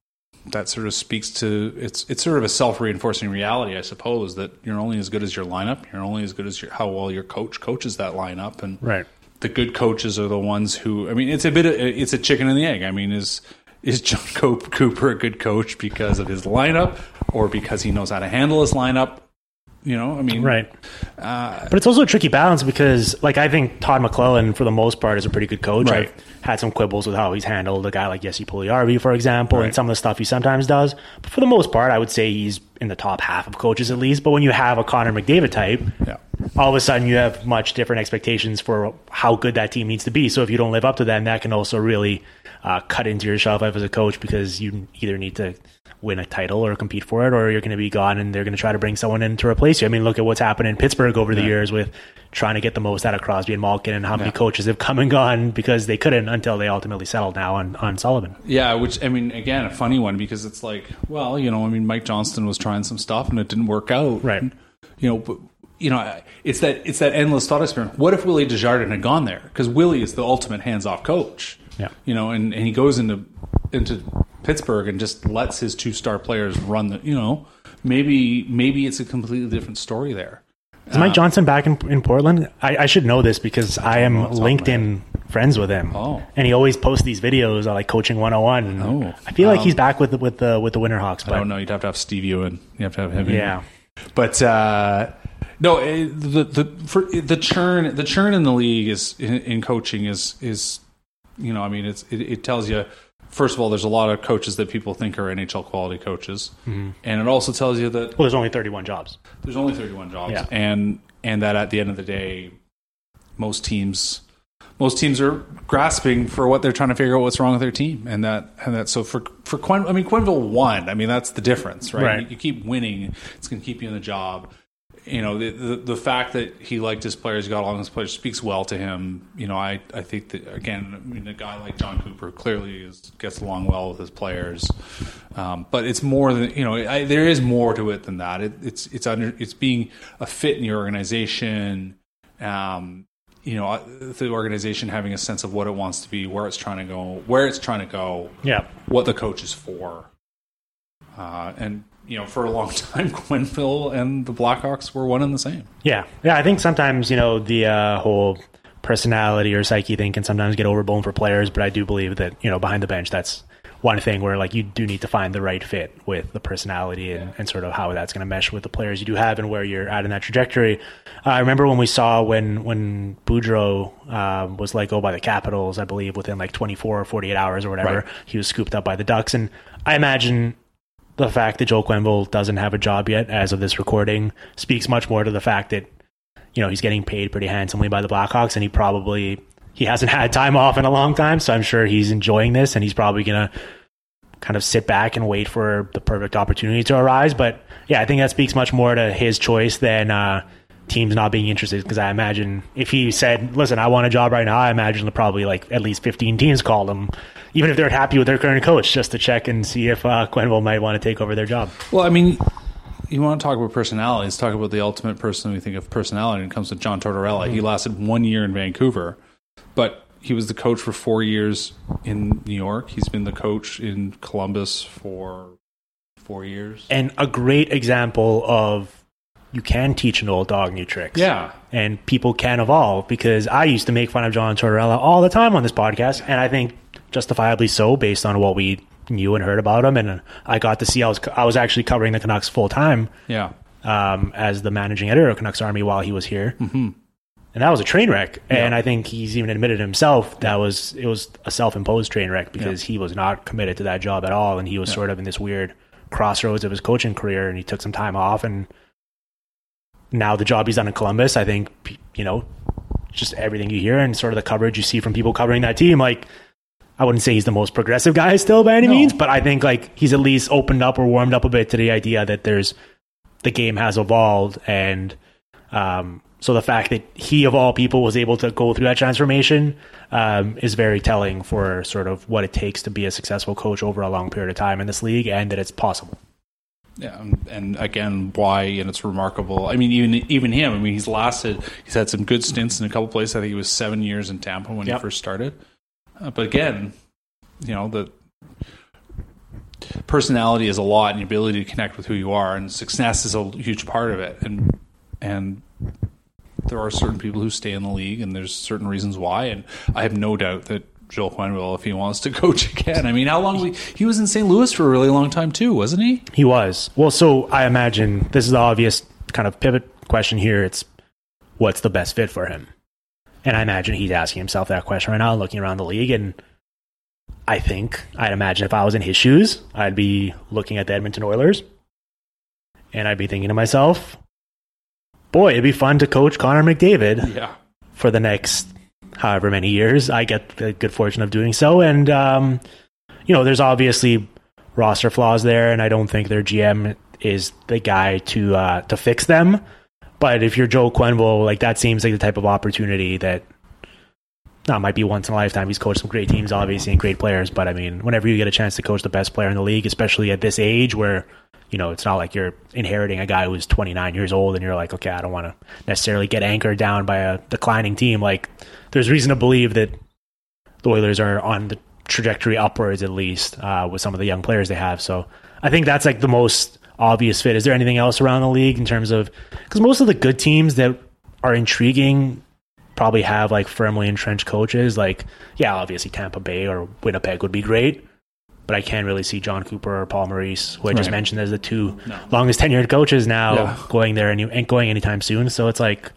that sort of speaks to it's it's sort of a self reinforcing reality, I suppose, that you're only as good as your lineup. You're only as good as your, how well your coach coaches that lineup, and Right. the good coaches are the ones who I mean it's a bit of, it's a chicken and the egg. I mean is is John Cooper a good coach because of his lineup or because he knows how to handle his lineup You know, I mean, Right. Uh, but it's also a tricky balance because, like, I think Todd McLellan, for the most part, is a pretty good coach. Right. I've had some quibbles with how he's handled a guy like Jesse Puljujarvi, for example, Right. and some of the stuff he sometimes does. But for the most part, I would say he's in the top half of coaches at least. But when you have a Connor McDavid type, Yeah. all of a sudden you have much different expectations for how good that team needs to be. So if you don't live up to them, that can also really uh, cut into your shelf life as a coach because you either need to win a title or compete for it, or you're going to be gone and they're going to try to bring someone in to replace you. I mean, look at what's happened in Pittsburgh over the years with trying to get the most out of Crosby and Malkin, and how many coaches have come and gone because they couldn't until they ultimately settled now on on Sullivan. Yeah, which I mean, again, a funny one because it's like, well, you know, I mean, Mike Johnston was trying some stuff and it didn't work out, Right. You know, but you know, it's that it's that endless thought experiment. What if Willie Desjardins had gone there? Because Willie is the ultimate hands-off coach. Yeah. you know, and, and he goes into into Pittsburgh and just lets his two star players run the. You know, maybe maybe it's a completely different story there. Is Mike Johnston back in, in Portland? I, I should know this because I am off the top of my LinkedIn friends with him. Oh. and he always posts these videos of like coaching 101. And Oh. I feel like Um, he's back with the, with the with the Winterhawks. I But don't know. You'd have to have Steve Ewen. You have to have him. in. yeah, But uh, no, eh, the the for the churn the churn in the league is in, in coaching is is you know I mean it's it, it tells you first of all there's a lot of coaches that people think are NHL quality coaches, mm-hmm. and it also tells you that well, there's only 31 jobs. there's only 31 jobs, Yeah. and and that at the end of the day, most teams most teams are grasping for what they're trying to figure out what's wrong with their team, and that and that so for for Quinn, I mean Quenneville won. I mean that's the difference, right? Right. You, you keep winning, it's going to keep you in the job. You know the, the the fact that he liked his players, got along with his players, speaks well to him. You know, I I think that again, I mean, a guy like John Cooper clearly is, gets along well with his players. Um, but it's more than you know. I, there is more to it than that. It, it's it's under it's being a fit in your organization. Um, you know, uh, the organization having a sense of what it wants to be, where it's trying to go, where it's trying to go, Yeah, what the coach is for. Uh, and you know, for a long time, Quenneville and the Blackhawks were one and the same. yeah, yeah. I think sometimes you know the uh, whole personality or psyche thing can sometimes get overblown for players, but I do believe that you know behind the bench that's one thing where like you do need to find the right fit with the personality and, and sort of how that's going to mesh with the players you do have and where you're at in that trajectory. Uh, I remember when we saw when when Boudreau um, was let go by the Capitals, I believe within like 24 or 48 hours or whatever, Right. he was scooped up by the Ducks, and I imagine the fact that Joel Quenneville doesn't have a job yet as of this recording speaks much more to the fact that you know he's getting paid pretty handsomely by the Blackhawks, and he probably he hasn't had time off in a long time, so I'm sure he's enjoying this, and he's probably gonna kind of sit back and wait for the perfect opportunity to arise. But yeah, I think that speaks much more to his choice than uh, teams not being interested. Because I imagine if he said, "Listen, I want a job right now," I imagine that probably like at least 15 teams called him, even if they're happy with their current coach, just to check and see if uh, Quenneville might want to take over their job. Well, I mean, you want to talk about personalities? Talk about the ultimate person we think of personality. And it comes to John Tortorella. He lasted one year in Vancouver, but he was the coach for four years in New York. He's been the coach in Columbus for four years. and a great example of you can teach an old dog new tricks. Yeah, And people can evolve because I used to make fun of John Tortorella all the time on this podcast, and I think justifiably so based on what we knew and heard about him. And I got to see I was I was actually covering the Canucks full time yeah, um, as the managing editor of Canucks Army while he was here. Mm-hmm. And that was a train wreck. And I think he's even admitted himself that was it was a self imposed train wreck because he was not committed to that job at all, and he was sort of in this weird crossroads of his coaching career, and he took some time off, and now the job he's done in Columbus, I think you know just everything you hear and sort of the coverage you see from people covering that team, like. I wouldn't say he's the most progressive guy still by any No. means, but I think like he's at least opened up or warmed up a bit to the idea that there's the game has evolved and um, so the fact that he of all people was able to go through that transformation um, is very telling for sort of what it takes to be a successful coach over a long period of time in this league and that it's possible yeah. And- again, why? And it's remarkable. I mean, even even him. I mean, he's lasted. He's had some good stints in a couple places. I think he was seven years in Tampa when Yep. he first started. Uh, but again, you know the personality is a lot, and the ability to connect with who you are, and success is a huge part of it. And and there are certain people who stay in the league, and there's certain reasons why. And I have no doubt that Joel Quenneville, if he wants to coach again, I mean, how long we, he was in St. Louis for a really long time too, wasn't he? he was well so i imagine this is the obvious kind of pivot question here. It's what's the best fit for him? And I imagine he's asking himself that question right now, looking around the league. And I think I'd imagine if I was in his shoes, I'd be looking at the Edmonton Oilers, and I'd be thinking to myself, "Boy, it'd be fun to coach Connor McDavid Yeah. for the next however many years I get the good fortune of doing so. And, um, you know, there's obviously roster flaws there, and I don't think their GM is the guy to uh, to fix them. But if you're Joe Quenneville, like that seems like the type of opportunity that not might be once in a lifetime. He's coached some great teams, obviously, and great players. But I mean, whenever you get a chance to coach the best player in the league, especially at this age where you know it's not like you're inheriting a guy who's 29 years old and you're like, okay, I don't want to necessarily get anchored down by a declining team. Like, there's reason to believe that the Oilers are on the trajectory upwards at least uh, with some of the young players they have. So I think that's like the most obvious fit. Is there anything else around the league in terms of because most of the good teams that are intriguing probably have like firmly entrenched coaches. Like yeah, obviously Tampa Bay or Winnipeg would be great. But I can't really see John Cooper or Paul Maurice, who I just Right. mentioned as the two longest tenured coaches now, Yeah. going there and and going anytime soon. So it's like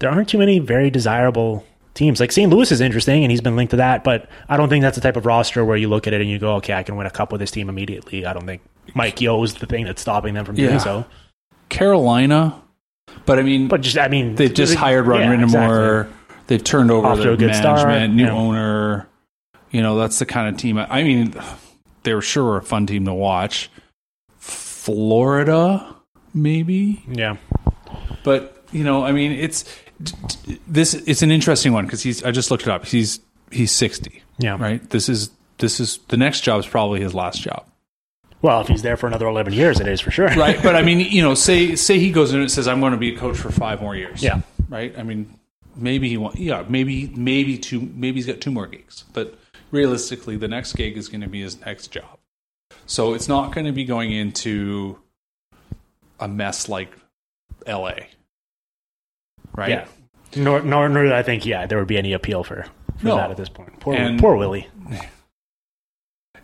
there aren't too many very desirable teams. Like St. Louis is interesting, and he's been linked to that, but I don't think that's the type of roster where you look at it and you go, okay, I can win a cup with this team immediately. I don't think Mike Yeo is the thing that's stopping them from Yeah. doing so. Carolina, but I mean, But just, I mean, they've just hired Ron yeah, Brind'Amour. exactly. They've turned over Off their a good start, management, new yeah. owner. You know, that's the kind of team. I mean, they were sure were a fun team to watch. Florida, maybe, Yeah, but you know, I mean, it's this. It's an interesting one because he's. I just looked it up. He's he's sixty. yeah. Right. This is this is the next job is probably his last job. Well, if he's there for another eleven years, it is for sure. right? But I mean, you know, say say he goes in and says, "I'm going to be a coach for five more years." Yeah. right. I mean, maybe he want, yeah, maybe maybe two, maybe he's got two more gigs, but realistically, the next gig is going to be his next job. So it's not going to be going into a mess like L.A. Right? Yeah. Nor, nor, nor I think, yeah, there would be any appeal for, for No. that at this point. Poor, And- poor Willie.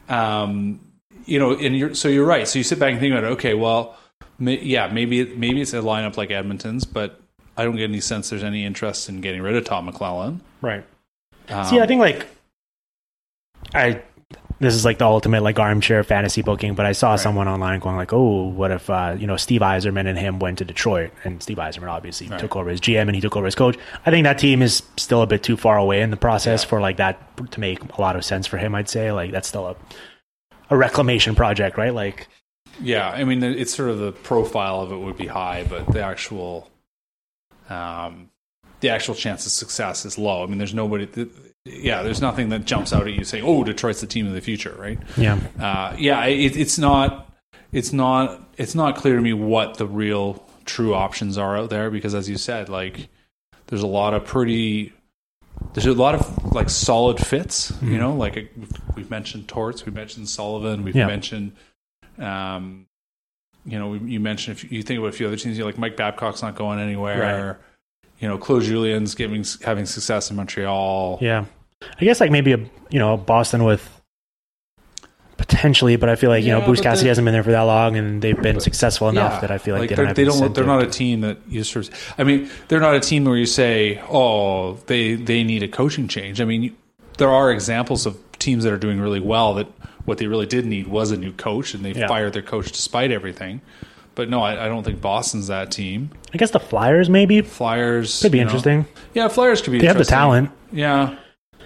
um, you know, and you're so you're right. So you sit back and think about it. Okay, well, may, yeah, maybe maybe it's a lineup like Edmonton's, but I don't get any sense there's any interest in getting rid of Tom McLellan. Right. Um, See, I think like I this is like the ultimate like armchair fantasy booking, but I saw someone online going like, "Oh, what if uh, you know Steve Yzerman and him went to Detroit, and Steve Yzerman obviously Right. took over as GM and he took over as coach." I think that team is still a bit too far away in the process Yeah. for like that to make a lot of sense for him. I'd say like that's still a a reclamation project, right? Like, Yeah, I mean, it's sort of the profile of it would be high, but the actual, um, the actual chance of success is low. I mean, there's nobody. th- Yeah, there's nothing that jumps out at you saying, "Oh, Detroit's the team of the future," right? yeah, Uh, yeah, it, it's not. It's not. It's not clear to me what the real true options are out there because, as you said, like there's a lot of pretty. There's a lot of like solid fits, you know. Like we've mentioned Torts, we've mentioned Sullivan, we've Yeah. mentioned, um, you know, you mentioned if you think about a few other teams, you like Mike Babcock's not going anywhere. You know, Claude Julien's giving having success in Montreal. yeah. I guess like maybe a you know Boston with potentially, but I feel like you Yeah, know Bruce Cassidy hasn't been there for that long, and they've been But- successful enough Yeah. that I feel like, they they're, don't have they don't. They're not a team that you sort. Of, I mean, they're not a team where you say, "Oh, they they need a coaching change." I mean, you, there are examples of teams that are doing really well that what they really did need was a new coach, and they Yeah. fired their coach despite everything. But no, I, I don't think Boston's that team. I guess the Flyers maybe Flyers could be you know- interesting. yeah, Flyers could be. They have the talent. Yeah,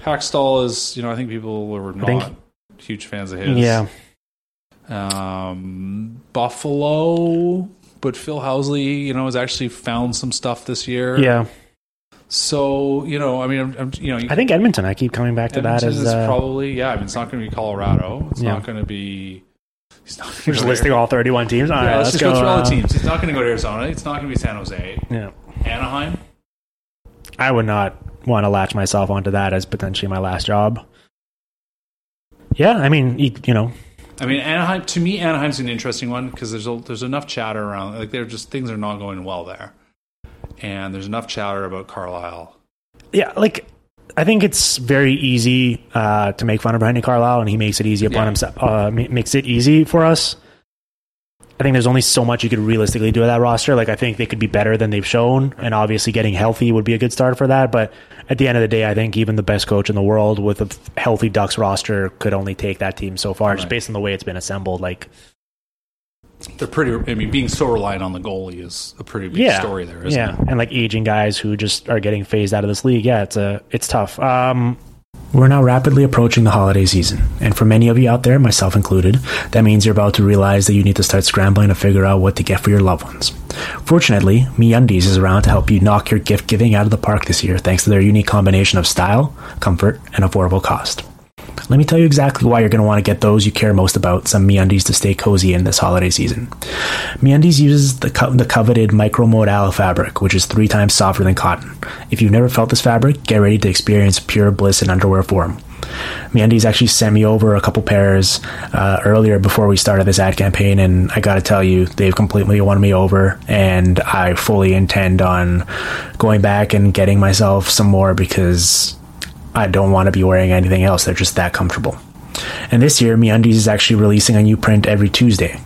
Hakstol is. You know, I think people were not think- huge fans of his. Yeah, um, Buffalo, but Phil Housley, you know, has actually found some stuff this year. yeah. So you know, I mean, I'm, I'm you know, I think Edmonton. I keep coming back to Edmonton that as is uh, probably yeah. I mean, it's not going to be Colorado. It's Yeah. not going to be. He's not. we're just listing all 31 teams. All Yeah, right, let's, let's just go, through all the uh, teams. He's not going to go to Arizona. It's not going to be San Jose. Yeah, Anaheim. I would not want to latch myself onto that as potentially my last job. Yeah, I mean, you, you know, I mean, Anaheim. To me, Anaheim's an interesting one because there's a, there's enough chatter around. Like, they're just things are not going well there, and there's enough chatter about Carlyle. yeah, like I think it's very easy uh, to make fun of Brandon Carlyle, and he makes it easy upon Yeah. himself. Uh, makes it easy for us. I think there's only so much you could realistically do with that roster. Like I think they could be better than they've shown, and obviously getting healthy would be a good start for that. But at the end of the day, I think even the best coach in the world with a healthy Ducks roster could only take that team so far, just based on the way it's been assembled. Like They're pretty. I mean, being so reliant on the goalie is a pretty big yeah, story there, isn't yeah, it? and like aging guys who just are getting phased out of this league. Yeah, it's a it's tough. Um, we're now rapidly approaching the holiday season, and for many of you out there, myself included, that means you're about to realize that you need to start scrambling to figure out what to get for your loved ones. Fortunately, MeUndies is around to help you knock your gift giving out of the park this year, thanks to their unique combination of style, comfort, and affordable cost. Let me tell you exactly why you're going to want to get those you care most about some MeUndies to stay cozy in this holiday season. MeUndies uses the, co- the coveted micromodal fabric, which is three times softer than cotton. If you've never felt this fabric, get ready to experience pure bliss in underwear form. MeUndies actually sent me over a couple pairs uh, earlier before we started this ad campaign, and I got to tell you, they've completely won me over, and I fully intend on going back and getting myself some more because I don't want to be wearing anything else. They're just that comfortable. And this year, MeUndies is actually releasing a new print every Tuesday.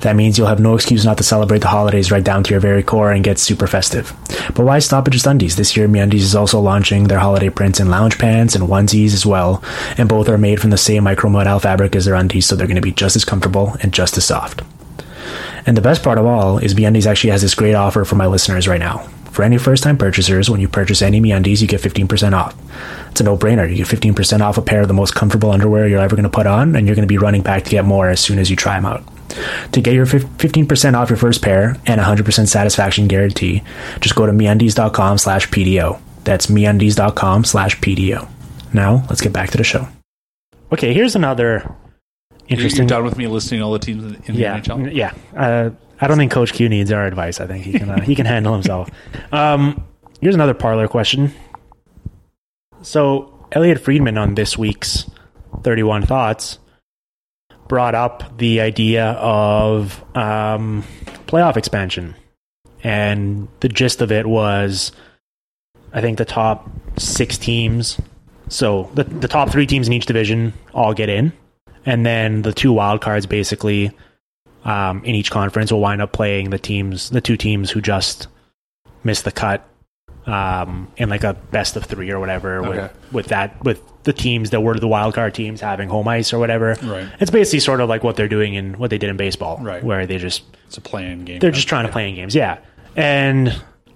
That means you'll have no excuse not to celebrate the holidays right down to your very core and get super festive. But why stop at just undies? This year, MeUndies is also launching their holiday prints in lounge pants and onesies as well, and both are made from the same micro micromodal fabric as their undies, so they're going to be just as comfortable and just as soft. And the best part of all is MeUndies actually has this great offer for my listeners right now. For any first-time purchasers, when you purchase any MeUndies, you get 15% off. It's a no-brainer. You get 15% off a pair of the most comfortable underwear you're ever going to put on, and you're going to be running back to get more as soon as you try them out. To get your 15% off your first pair and 100% satisfaction guarantee, just go to MeUndies.com slash PDO. That's MeUndies.com slash PDO. Now, let's get back to the show. Okay, here's another You're interesting... done with me listing all the teams in, in yeah, the NHL. yeah. Uh, I don't think Coach Q needs our advice. I think he can uh, he can handle himself. Um, here's another parlor question. So Elliot Friedman on this week's 31 Thoughts brought up the idea of um, playoff expansion, and the gist of it was, I think the top six teams. So the the top three teams in each division all get in, and then the two wild cards basically um, in each conference will wind up playing the teams, the two teams who just missed the cut, um, in like a best of three or whatever. Okay. With with that, with the teams that were the wild card teams having home ice or whatever. Right. It's basically sort of like what they're doing in what they did in baseball, Right. Where they just It's a playing game. they're just trying to play in games, yeah. And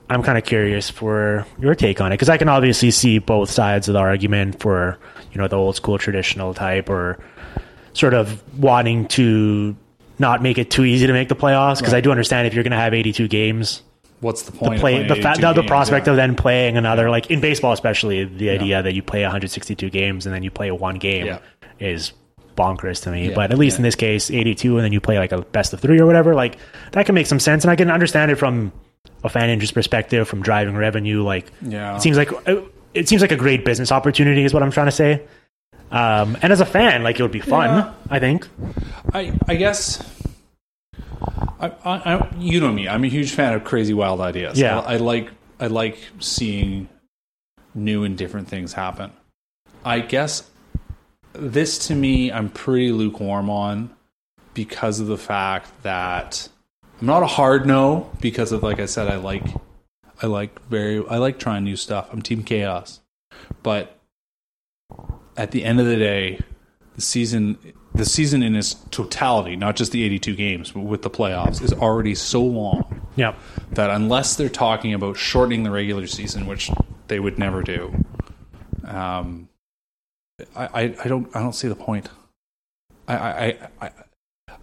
I'm kind of curious for your take on it because I can obviously see both sides of the argument for you know the old school traditional type or sort of wanting to not make it too easy to make the playoffs because I do understand if you're going to have 82 games, What's the the point? of play the, fa- 82 the, the games? prospect Yeah. of then playing another like in baseball especially the idea that you play 162 games and then you play one game Yeah. is bonkers to me. Yeah, but at least yeah. in this case, 82 and then you play like a best of three or whatever, like that can make some sense and I can understand it from a fan interest perspective, from driving revenue. Like Yeah. it seems like it seems like a great business opportunity is what I'm trying to say. Um, and as a fan, like it would be fun. Yeah. I think. I I guess. I, I, I you know me. I'm a huge fan of crazy wild ideas. Yeah. I, I like I like seeing new and different things happen. I guess this to me, I'm pretty lukewarm on because of the fact that I'm not a hard no because of like I said, I like I like very I like trying new stuff. I'm team chaos, but at the end of the day, the season the season in its totality, not just the 82 games, but with the playoffs, is already so long Yeah. that unless they're talking about shortening the regular season, which they would never do, um, I, I, I don't I don't see the point. I I, I, I,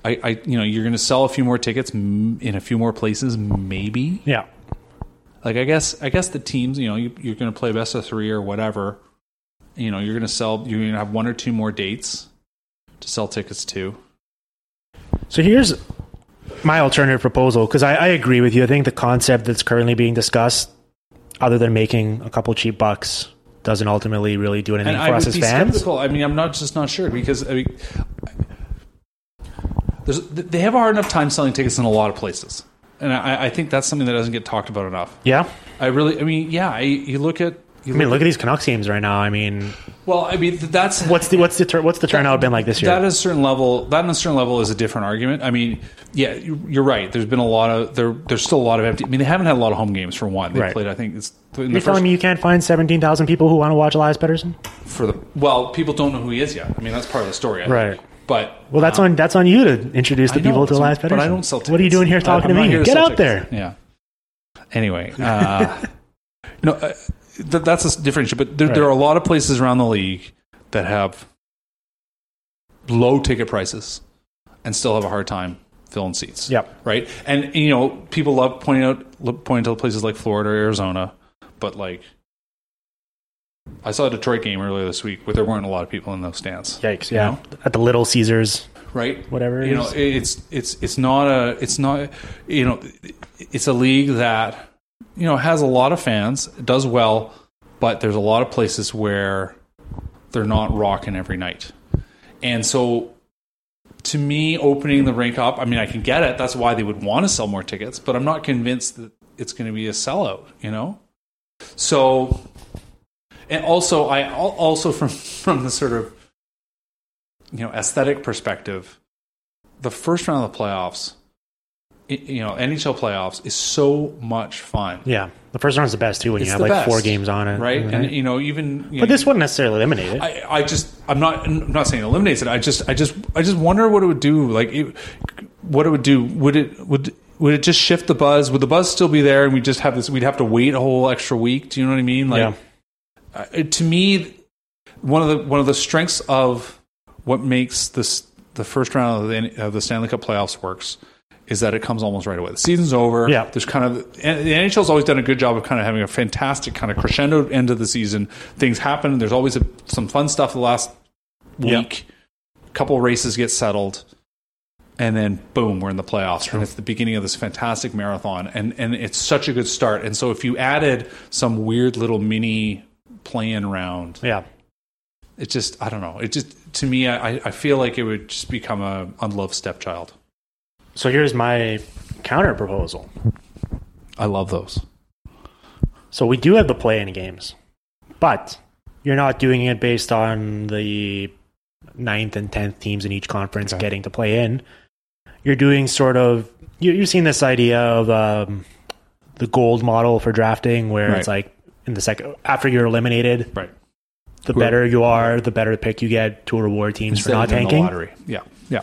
I, I you know you're going to sell a few more tickets in a few more places, maybe. Yeah. Like I guess I guess the teams, you know, you, you're going to play best of three or whatever. You know, you're going to sell. You're going to have one or two more dates to sell tickets to. So here's my alternative proposal because I, I agree with you. I think the concept that's currently being discussed, other than making a couple cheap bucks, doesn't ultimately really do anything And for I us as fans. skeptical. I mean, I'm not just not sure because I mean, there's, they have a hard enough time selling tickets in a lot of places, and I, I think that's something that doesn't get talked about enough. Yeah. I really, I mean, yeah, I, you look at I mean, look at these Canucks games right now. I mean, well, I mean, that's what's the what's the tur- what's the turnout been like this year? That at a certain level, that on a certain level is a different argument. I mean, yeah, you- you're right. There's been a lot of there. There's still a lot of empty. I mean, they haven't had a lot of home games for one. They Right. played. I think it's You're the first telling me you can't find seventeen thousand people who want to watch Elias Pettersson? for the well, people don't know who he is yet. I mean, that's part of the story, I Right. Think. But Well, that's on that's on you to introduce the know, people to Elias Pettersson. But I don't sell tickets. What are you doing here talking I'm to me? here Get out there. Yeah. Anyway, uh, no, uh, th- that's a difference. But there, there are a lot of places around the league that have low ticket prices and still have a hard time filling seats. Yep. Right. And you know, people love pointing out pointing to places like Florida or Arizona, but like. I saw a Detroit game earlier this week where there weren't a lot of people in those stands. Yikes! Yeah, know? at the Little Caesars. right? Whatever it you know, it's it's it's not a it's not you know it's a league that you know has a lot of fans, does well, but there's a lot of places where they're not rocking every night, and so to me, opening the rink up, I mean, I can get it. That's why they would want to sell more tickets, but I'm not convinced that it's going to be a sellout. You know, so and also I also from from the sort of you know aesthetic perspective, the first round of the playoffs, you know NHL playoffs is so much fun, Yeah, the first round's the best too when It's you have like best, four games on it, right? And you know even you but know, this wouldn't necessarily eliminate it. I, I just I'm not I'm not saying it eliminates it. I just I just I just wonder what it would do. Like it, what it would do. Would it would would it just shift the buzz? Would the buzz still be there, and we just have this? We'd have to wait a whole extra week. Do you know what I mean? Like uh, to me, one of the one of the strengths of what makes this the first round of the, of the Stanley Cup playoffs works is that it comes almost right away. The season's over. Yeah. There's kind of and the NHL's always done a good job of kind of having a fantastic kind of crescendo end of the season. Things happen. There's always a, some fun stuff the last week. A couple races get settled. And then boom, we're in the playoffs. And it's the beginning of this fantastic marathon. And and it's such a good start. And so if you added some weird little mini play-in round, Yeah, it just I don't know. It just to me I, I feel like it would just become a unloved stepchild. So here's my counter proposal. I love those. So we do have the play-in games, but you're not doing it based on the ninth and tenth teams in each conference Okay. getting to play in. You're doing sort of you, you've seen this idea of um, the gold model for drafting, where it's like in the second after you're eliminated, Right. the Who- better you are, the better the pick you get to reward teams for not tanking. lottery. Yeah. Yeah.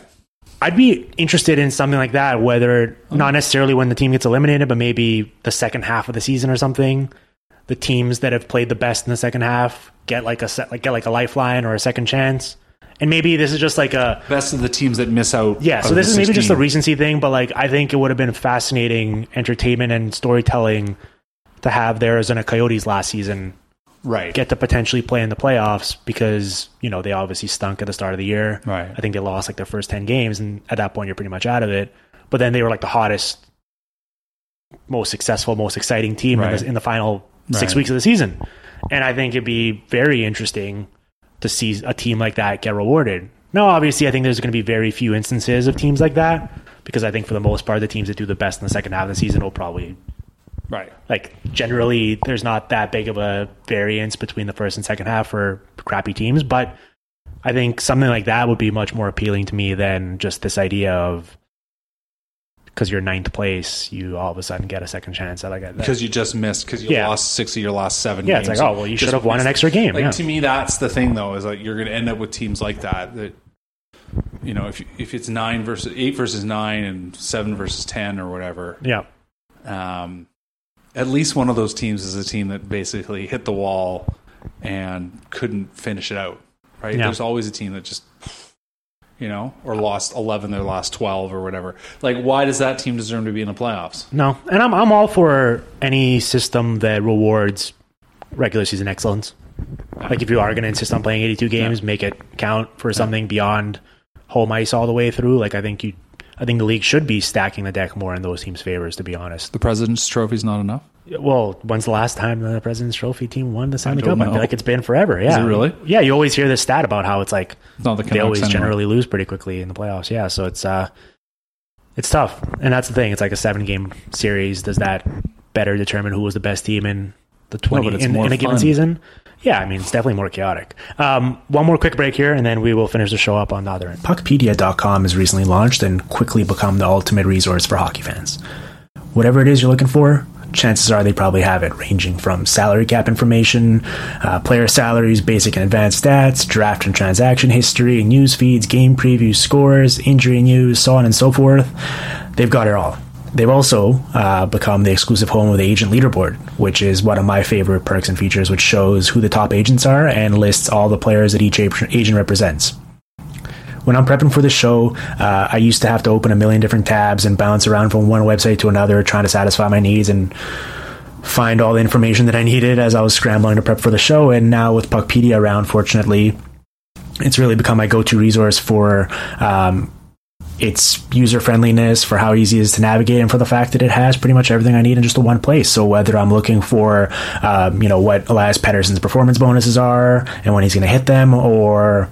I'd be interested in something like that, whether not necessarily when the team gets eliminated, but maybe the second half of the season or something. The teams that have played the best in the second half get like a set, like get like a lifeline or a second chance. And maybe this is just like a Best of the teams that miss out. yeah. So this is maybe just a recency thing, but like I think it would have been fascinating entertainment and storytelling to have the Arizona Coyotes last season right. get to potentially play in the playoffs because you know they obviously stunk at the start of the year. Right. I think they lost like their first ten games, and at that point you're pretty much out of it. But then they were like the hottest, most successful, most exciting team in, the, in the final six Right. weeks of the season. And I think it'd be very interesting to see a team like that get rewarded. Now, obviously, I think there's going to be very few instances of teams like that because I think for the most part, the teams that do the best in the second half of the season will probably right. like generally there's not that big of a variance between the first and second half for crappy teams but i think something like that would be much more appealing to me than just this idea of because you're ninth place you all of a sudden get a second chance at like a, Because you just missed because you Yeah. lost six of your last seven. yeah it's games. like oh well you Just should have won an extra game Like yeah. to me, that's the thing though is like you're going to end up with teams like that. That you know, if if it's nine versus eight versus nine and seven versus ten or whatever, yeah um, at least one of those teams is a team that basically hit the wall and couldn't finish it out. Right? Yeah. There's always a team that just you know, or lost eleven their last twelve or whatever. Like, why does that team deserve to be in the playoffs? no and i'm i'm all for any system that rewards regular season excellence like if you are going to insist on playing 82 games make it count for something beyond home ice all the way through like i think you i think the league should be stacking the deck more in those teams favors to be honest The President's Trophy is not enough. well when's the last time the president's trophy team won the stanley cup i feel know. like it's been forever yeah it really? yeah you always hear this stat about how it's like It's the they always anymore. generally lose pretty quickly in the playoffs yeah so it's uh it's tough and that's the thing it's like a seven game series does that better determine who was the best team in the the 20 but it's in, in a given fun. season. Yeah, I mean, it's definitely more chaotic. Um, one more quick break here, and then we will finish the show up on the other end. Puckpedia.com has recently launched and quickly become the ultimate resource for hockey fans. Whatever it is you're looking for, chances are they probably have it, ranging from salary cap information, uh, player salaries, basic and advanced stats, draft and transaction history, news feeds, game previews, scores, injury news, so on and so forth. They've got it all. They've also uh, become the exclusive home of the agent leaderboard, which is one of my favorite perks and features, which shows who the top agents are and lists all the players that each agent represents when I'm prepping for the show, uh, I used to have to open a million different tabs and bounce around from one website to another, trying to satisfy my needs and find all the information that I needed as I was scrambling to prep for the show. And now with Puckpedia around, fortunately, it's really become my go-to resource for um, its user friendliness, for how easy it is to navigate, and for the fact that it has pretty much everything I need in just the one place. So whether I'm looking for, um, you know, what Elias Pettersson's performance bonuses are and when he's going to hit them, or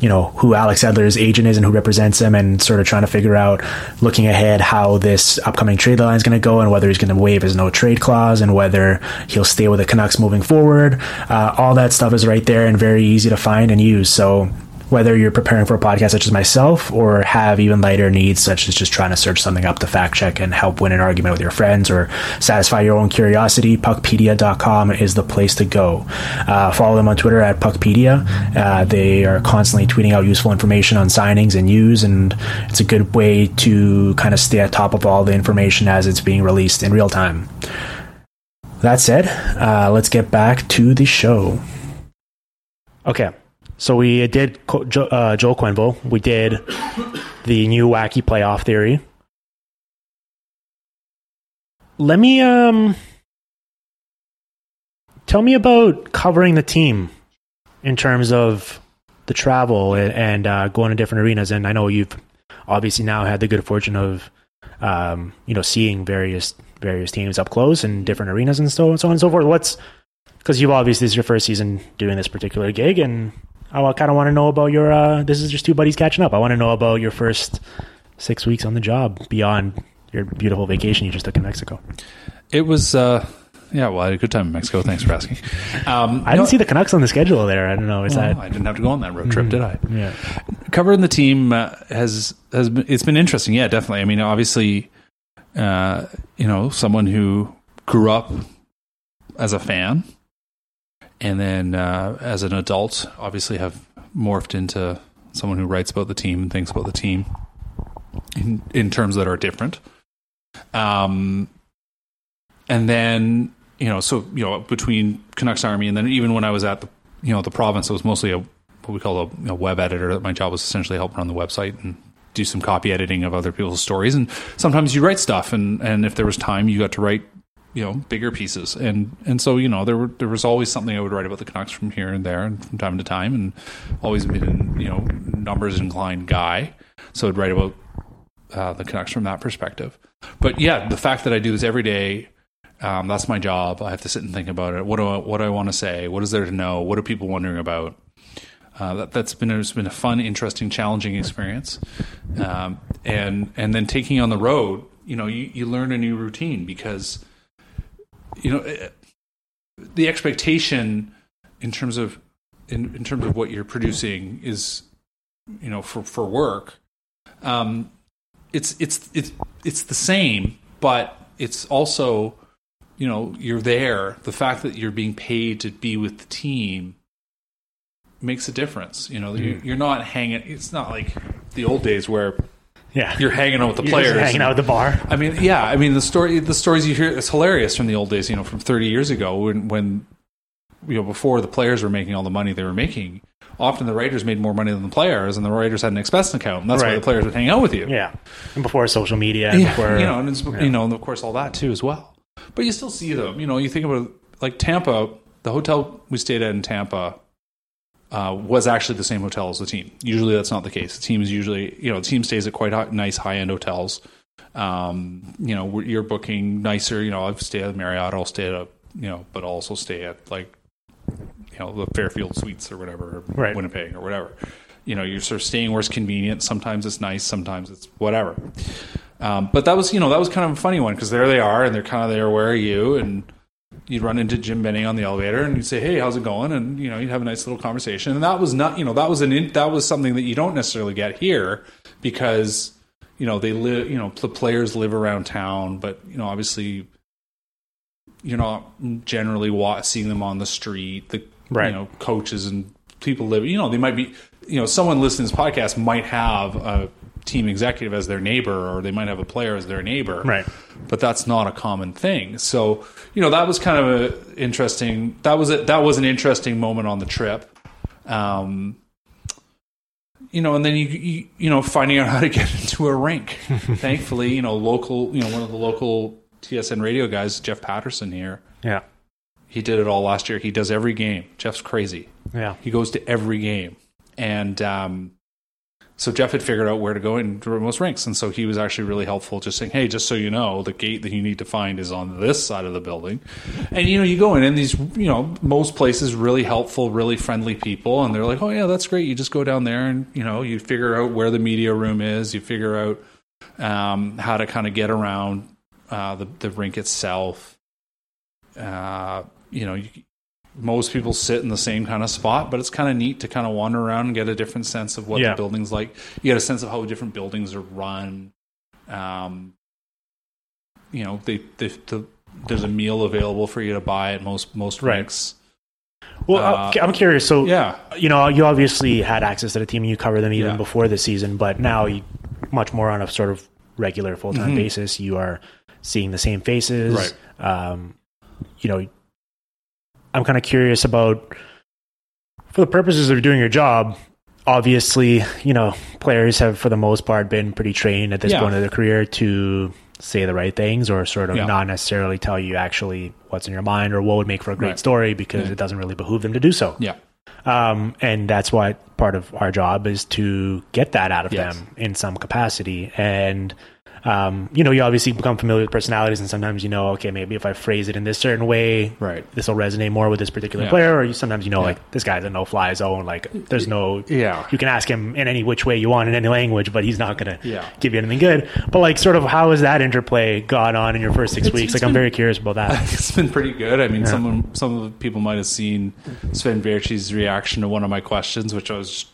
you know who Alex Edler's agent is and who represents him, and sort of trying to figure out, looking ahead, how this upcoming trade line is going to go, and whether he's going to waive his no trade clause, and whether he'll stay with the Canucks moving forward. Uh, all that stuff is right there and very easy to find and use. So whether you're preparing for a podcast such as myself or have even lighter needs such as just trying to search something up to fact check and help win an argument with your friends or satisfy your own curiosity puckpedia.com is the place to go. Uh, follow them on twitter at puckpedia. Uh, they are constantly tweeting out useful information on signings and news and it's a good way to kind of stay at top of all the information as it's being released in real time. That said uh, let's get back to the show. Okay so we did uh, Joel Quenneville. We did the new wacky playoff theory. Let me um tell me about covering the team in terms of the travel and, and uh, going to different arenas. And I know you've obviously now had the good fortune of um, you know seeing various various teams up close in different arenas and so and so on and so forth. What's because you've obviously this is your first season doing this particular gig and I kind of want to know about your. Uh, this is just two buddies catching up. I want to know about your first six weeks on the job beyond your beautiful vacation you just took in Mexico. It was, uh, yeah, well, I had a good time in Mexico. Thanks for asking. Um, I didn't see the Canucks on the schedule there. I don't know. Is well, that I didn't have to go on that road trip, did I? yeah? Covering the team uh, has has been, it's been interesting. Yeah, definitely. I mean, obviously, uh, you know, someone who grew up as a fan and then uh, as an adult, obviously have morphed into someone who writes about the team and thinks about the team in in terms that are different. Um, and then you know, so you know, between Canucks Army and then even when I was at the you know the province, it was mostly a what we call a, a web editor. My job was essentially help run the website and do some copy editing of other people's stories. And sometimes you write stuff, and and if there was time, you got to write you know bigger pieces. And and so you know there were there was always something I would write about the Canucks from here and there and from time to time and always been you know numbers inclined guy. So I'd write about uh, the Canucks from that perspective. But yeah the fact that I do this every day um, that's my job. I have to sit and think about it. What do I, what do I want to say? What is there to know? What are people wondering about? Uh, that, that's been it's been a fun, interesting, challenging experience, um, and and then taking on the road, you know, you, you learn a new routine because you know eh, the expectation in terms of in, in terms of what you're producing is you know for for work um it's it's it's it's the same but it's also you know you're there. The fact that you're being paid to be with the team makes a difference. You know you're, you're not hanging it's not like the old days where Yeah, you're hanging out with the You're players hanging out at the bar. I mean, yeah. I mean, the story, the stories you hear, it's hilarious from the old days. You know, from 30 years ago, when when you know before the players were making all the money they were making. Often the writers made more money than the players, and the writers had an expense account, and that's why the players would hang out with you. Yeah, and before social media, and Yeah, before you know, and it's, you know, and of course all that too as well. But you still see them. You know, you think about like Tampa, the hotel we stayed at in Tampa uh, was actually the same hotel as the team. Usually that's not the case. The team is usually, you know, the team stays at quite high, nice high end hotels. Um, you know, you're booking nicer. You know, I've stayed at Marriott. I'll stay at a, you know, but I'll also stay at like, you know, the Fairfield Suites or whatever, or Right. Winnipeg or whatever. You know, you're sort of staying where it's convenient. Sometimes it's nice. Sometimes it's whatever. Um, but that was, you know, that was kind of a funny one because there they are, and they're kind of there. Where are you? And you'd run into Jim Benning on the elevator and you'd say, "Hey, how's it going?" And you know, you'd have a nice little conversation. And that was not, you know, that was an in, that was something that you don't necessarily get here because you know they live, you know, the players live around town, but you know, obviously, you're not generally seeing them on the street. The Right. you know coaches and people live. You know, they might be. You know, someone listening to this podcast might have a team executive as their neighbor, or they might have a player as their neighbor Right. but that's not a common thing. So, you know, that was kind of a interesting. That was a, that was an interesting moment on the trip. Um, you know, and then you, you you know finding out how to get into a rink. Thankfully, you know, local, you know, one of the local TSN radio guys, Jeff Paterson here, Yeah. he did it all last year. He does every game. Jeff's crazy. Yeah. He goes to every game, and um, so Jeff had figured out where to go into most rinks, and so he was actually really helpful, just saying, "Hey, just so you know, the gate that you need to find is on this side of the building." And you know, you go in, and these, you know, most places really helpful, really friendly people, and they're like, "Oh yeah, that's great." You just go down there, and you know, you figure out where the media room is, you figure out um, how to kind of get around uh, the the rink itself. Uh, you know, you, most people sit in the same kind of spot, but it's kind of neat to kind of wander around and get a different sense of what Yeah. the building's like. You get a sense of how different buildings are run. Um, you know, they, they, the, there's a meal available for you to buy at most most Right. rinks. Well, Uh, I'm curious. So, Yeah, you know, you obviously had access to the team and you cover them even Yeah. before the season, but now you much more on a sort of regular full time Mhm. basis. You are seeing the same faces. Right. Um, you know, I'm kind of curious about for the purposes of doing your job. Obviously, you know, players have for the most part been pretty trained at this Yeah. point of their career to say the right things or sort of Yeah. not necessarily tell you actually what's in your mind or what would make for a great Right. story because Yeah. it doesn't really behoove them to do so. yeah, Um, and that's why part of our job is to get that out of Yes. them in some capacity. And, um, you know, you obviously become familiar with personalities, and sometimes you know, okay, maybe if I phrase it in this certain way, Right. this will resonate more with this particular Yeah. player. Or you, sometimes you know, Yeah. like this guy's a no-fly zone. Like, there's no, Yeah. you can ask him in any which way you want in any language, but he's not going to Yeah. give you anything good. But like, sort of, how has that interplay gone on in your first six It's- weeks? it's Like, I'm very curious about that. it's been pretty good. I mean, some some of the people might have seen Sven Baertschi's reaction to one of my questions, which I was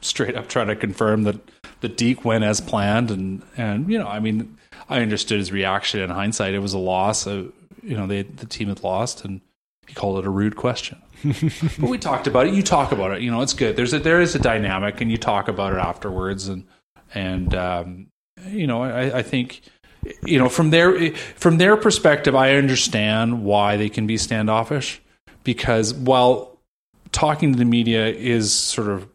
straight up trying to confirm that the Deke went as planned, and and you know, I mean, I understood his reaction in hindsight. It was a loss. Uh, you know, they the team had lost, and he called it a rude question. but we talked about it. You talk about it. You know, it's good. There's a there is a dynamic, and you talk about it afterwards, and and um, you know, I, I think you know from their from their perspective, I understand why they can be standoffish because while talking to the media is sort of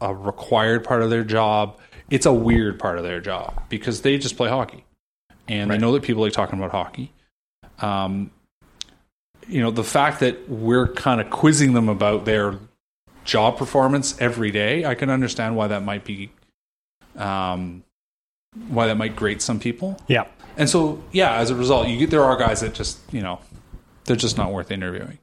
a required part of their job, it's a weird part of their job because they just play hockey and they know that people like talking about hockey. Um, you know, the fact that we're kind of quizzing them about their job performance every day, I can understand why that might be, um, why that might grate some people. Yeah. And so, yeah, as a result, you get there are guys that just you know they're just not worth interviewing.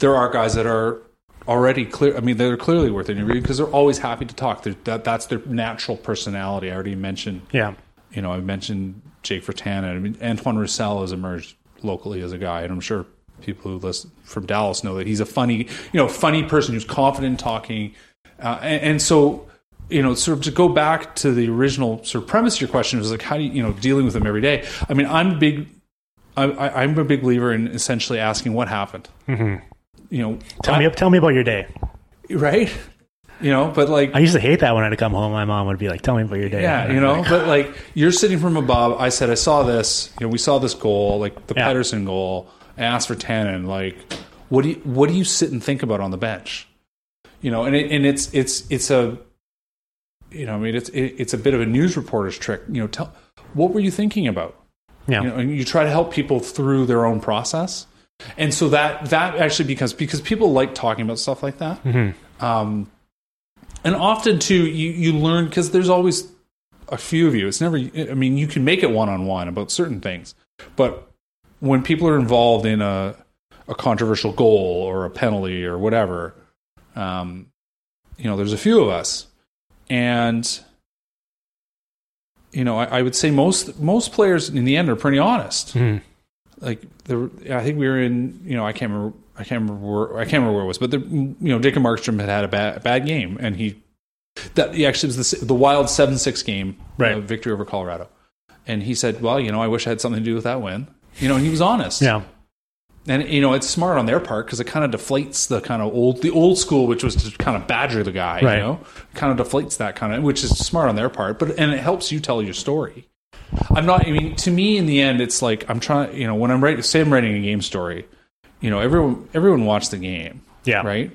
There are guys that are already clear. I mean, they're clearly worth interviewing because they're always happy to talk. They're, that that's their natural personality. I already mentioned. Yeah. You know, I mentioned Jake Virtanen. I mean, Antoine Roussel has emerged locally as a guy, and I'm sure people who listen from Dallas know that he's a funny, you know, funny person who's confident in talking, uh, and, and so you know, sort of to go back to the original sort of premise of your question was like, how do you, you know, dealing with them every day? I mean, I'm a big, I, I, I'm a big believer in essentially asking what happened. Mm-hmm. You know, Tell me, tell me about your day. right? You know, but like, I used to hate that when I'd come home. My mom would be like, "Tell me about your day." yeah, you know, like, but like you're sitting from above. I said, I saw this. You know, we saw this goal, like the Yeah. Pettersson goal. I asked Virtanen, like, what do you, what do you sit and think about on the bench? You know, and it, and it's it's it's a, you know, I mean, it's it, it's a bit of a news reporter's trick. You know, tell what were you thinking about? yeah, you know, and you try to help people through their own process. And so that that actually becomes because people like talking about stuff like that. Um, and often too, you you learn because there's always a few of you. It's never. I mean, you can make it one on one about certain things, but when people are involved in a a controversial goal or a penalty or whatever, um, you know, there's a few of us, and you know, I, I would say most most players in the end are pretty honest. Mhm. Like the I think we were in you know I can't remember I can't remember where, I can't remember where it was, but the you know Dick and Markstrom had had a bad bad game, and he that he actually was the the Wild seven six game Right. uh, victory over Colorado, and he said, well you know I wish I had something to do with that win, you know, and he was honest, Yeah. and you know it's smart on their part because it kind of deflates the kind of old the old school which was to kind of badger the guy Right. you know kind of deflates that kind of which is smart on their part but and it helps you tell your story i'm not i mean to me in the end it's like i'm trying you know when i'm writing say i'm writing a game story you know everyone everyone watched the game Yeah. right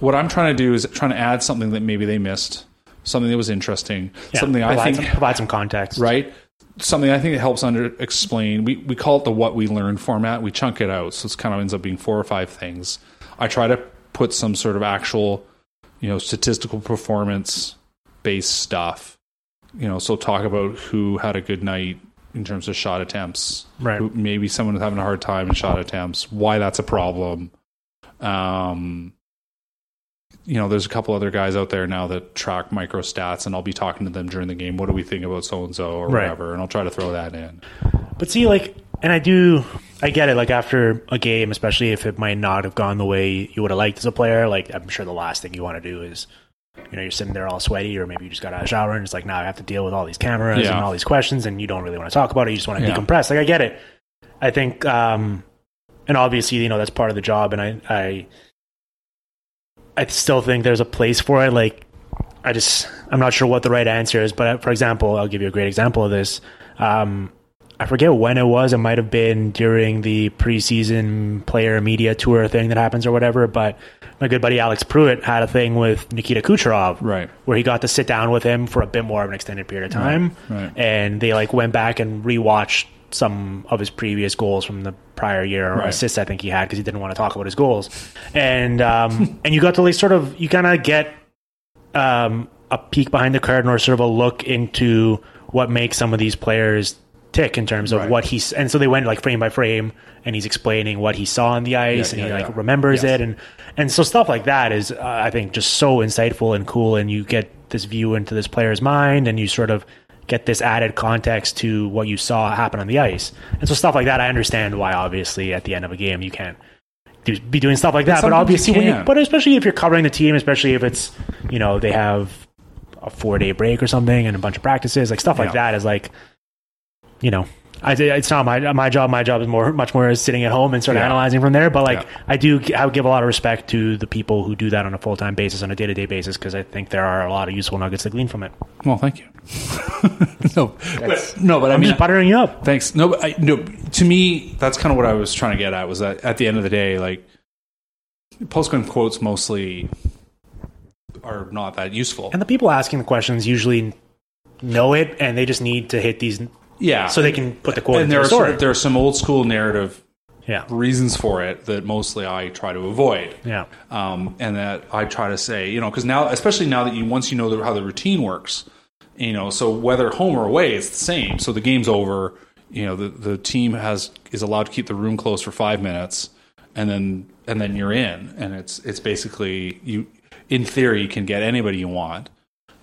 what i'm trying to do is trying to add something that maybe they missed something that was interesting Yeah. something i think some, provide some context. right? Something I think that helps under explain. We we call it the what we learned format. We chunk it out, so it's kind of ends up being four or five things. I try to put some sort of actual, you know, statistical performance based stuff. You know, so talk about who had a good night in terms of shot attempts. Right. Who, maybe someone was having a hard time in shot attempts. Why that's a problem. Um, you know, there's a couple other guys out there now that track micro stats, and I'll be talking to them during the game. What do we think about so and so or Right. whatever? And I'll try to throw that in. But see, like, and I do, I get it. Like after a game, especially if it might not have gone the way you would have liked as a player, like I'm sure the last thing you want to do is, you know, you're sitting there all sweaty, or maybe you just got out of shower and it's like, now I have to deal with all these cameras Yeah. and all these questions, and you don't really want to talk about it. You just want to Yeah. decompress. Like I get it. I think, um, and obviously, you know, that's part of the job, and I, I, I still think there's a place for it. Like, I just, I'm not sure what the right answer is, but for example, I'll give you a great example of this. Um, I forget when it was. It might have been during the preseason player media tour thing that happens or whatever. But my good buddy Alex Prewitt had a thing with Nikita Kucherov, Right. where he got to sit down with him for a bit more of an extended period of time, right. and they like went back and rewatched some of his previous goals from the prior year or Right. assists I think he had because he didn't want to talk about his goals, and um, and you got to like sort of you kind of get um, a peek behind the curtain or sort of a look into what makes some of these players tick in terms of Right. what he's and so they went like frame by frame and he's explaining what he saw on the ice Yeah, and he like yeah. remembers Yes. it and and so stuff like that is uh, I think just so insightful and cool and you get this view into this player's mind and you sort of get this added context to what you saw happen on the ice and so stuff like that I understand why obviously at the end of a game you can't do, be doing stuff like that but you obviously when you but especially if you're covering the team especially if it's you know they have a four day break or something and a bunch of practices like stuff like Yeah. that is like you know I, it's not my my job. My job is more much more is sitting at home and sort of Yeah. analyzing from there. But like Yeah. I do, I would give a lot of respect to the people who do that on a full time basis, on a day to day basis, because I think there are a lot of useful nuggets to glean from it. Well, thank you. no, but, no, but I I'm mean, just buttering you up. Thanks. No, but I, no. To me, that's kind of what I was trying to get at. Was that at the end of the day, like postgame quotes mostly are not that useful. And the people asking the questions usually know it, and they just need to hit these Yeah. so they can put the quote and there the are story. of, there are some old school narrative yeah, reasons for it that mostly I try to avoid. yeah, um, and that I try to say, you know, because now, especially now that you once you know the, how the routine works, you know, so whether home or away, it's the same. So the game's over. You know, the the team has is allowed to keep the room closed for five minutes, and then and then you're in, and it's it's basically you. In theory, you can get anybody you want.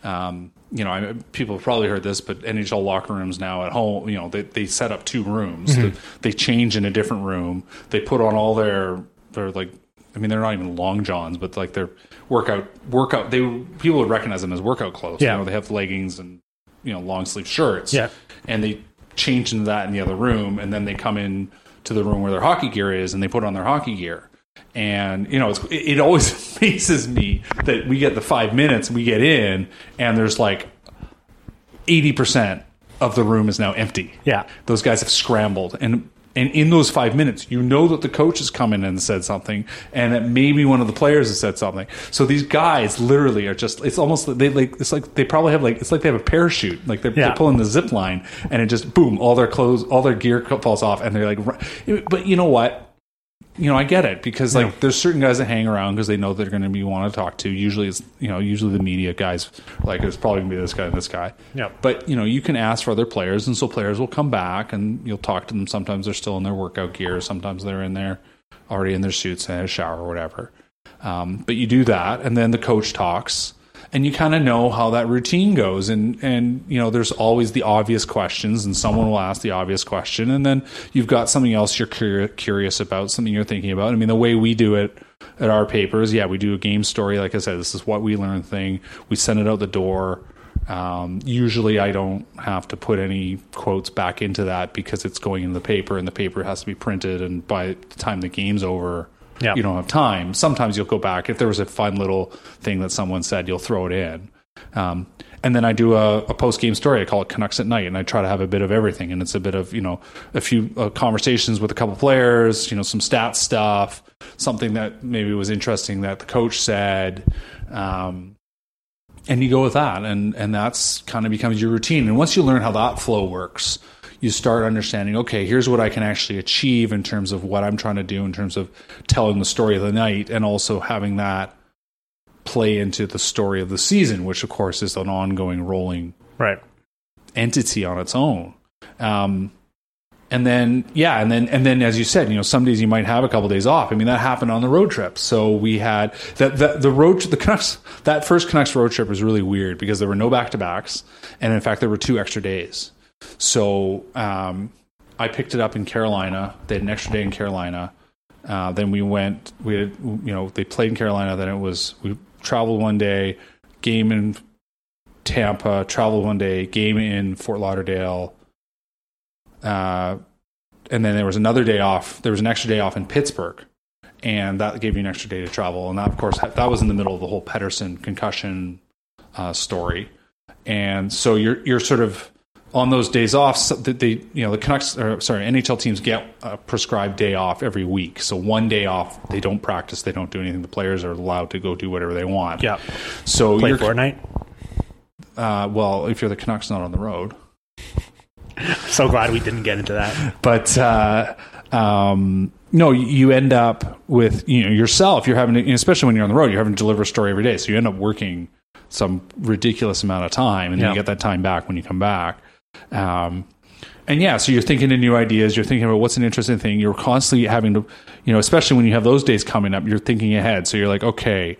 Um, you know, I, people have probably heard this, but NHL locker rooms now at home, you know, they, they set up two rooms. Mm-hmm. They, they change in a different room. They put on all their their like, I mean, they're not even long johns, but like their workout workout. They people would recognize them as workout clothes. Yeah. You know, they have leggings and you know long sleeve shirts. Yeah. and they change into that in the other room, and then they come in to the room where their hockey gear is, and they put on their hockey gear. And you know, it's, it, it always amazes me that we get the five minutes, we get in, and there's like eighty percent of the room is now empty. Yeah. those guys have scrambled, and and in those five minutes, you know that the coach has come in and said something, and that maybe one of the players has said something. So these guys literally are just—it's almost they like it's like they probably have like it's like they have a parachute, like they're, Yeah. they're pulling the zip line, and it just boom, all their clothes, all their gear falls off, and they're like, but you know what? You know, I get it because like there's certain guys that hang around because they know they're going to be want to talk to. Usually, it's you know, usually the media guys like it's probably going to be this guy and this guy. Yeah. But you know, you can ask for other players, and so players will come back, and you'll talk to them. Sometimes they're still in their workout gear. Sometimes they're in there already in their suits and in a shower or whatever. Um, but you do that, and then the coach talks, and you kind of know how that routine goes. And and you know there's always the obvious questions and someone will ask the obvious question. And then you've got something else you're curi- curious about something you're thinking about. I mean the way we do it at our papers yeah we do a game story. Like i said this is what we learn thing. We send it out the door. Um, usually i don't have to put any quotes back into that because it's going in the paper and the paper has to be printed and by the time the game's over You don't have time. Sometimes you'll go back if there was a fun little thing that someone said, you'll throw it in. Um, and then I do a, a post game story. I call it Canucks at Night, and I try to have a bit of everything. And it's a bit of you know a few uh, conversations with a couple players, you know some stats stuff, something that maybe was interesting that the coach said. Um, and you go with that and and that's kind of becomes your routine and once you learn how that flow works you start understanding okay here's what i can actually achieve in terms of what i'm trying to do in terms of telling the story of the night and also having that play into the story of the season which of course is an ongoing rolling Right. entity on its own. Um, and then yeah, and then and then as you said, you know, some days you might have a couple days off. I mean, that happened on the road trip. So we had that the, the road the Canucks that first Canucks road trip was really weird because there were no back to backs, and in fact there were two extra days. So um, I picked it up in Carolina. They had an extra day in Carolina. Uh, then we went. We had you know they played in Carolina. Then it was we traveled one day, game in Tampa, traveled one day, game in Fort Lauderdale. Uh, and then there was another day off. There was an extra day off in Pittsburgh, and that gave you an extra day to travel. And that, of course, that was in the middle of the whole Pettersson concussion uh, story. And so you're you're sort of on those days off. So that they you know the Canucks or sorry NHL teams get a prescribed day off every week. So one day off, they don't practice, they don't do anything. The players are allowed to go do whatever they want. Yeah. So Play Fortnite. uh, well, if you're the Canucks, not on the road. So glad we didn't get into that. but uh, um, no, you- you end up with you know yourself. You're having, to, especially when you're on the road, you're having to deliver a story every day. So you end up working some ridiculous amount of time, and then Yeah. you get that time back when you come back. Um, and yeah, so you're thinking of new ideas. You're thinking about what's an interesting thing. You're constantly having to, you know, especially when you have those days coming up. You're thinking ahead. So you're like, okay,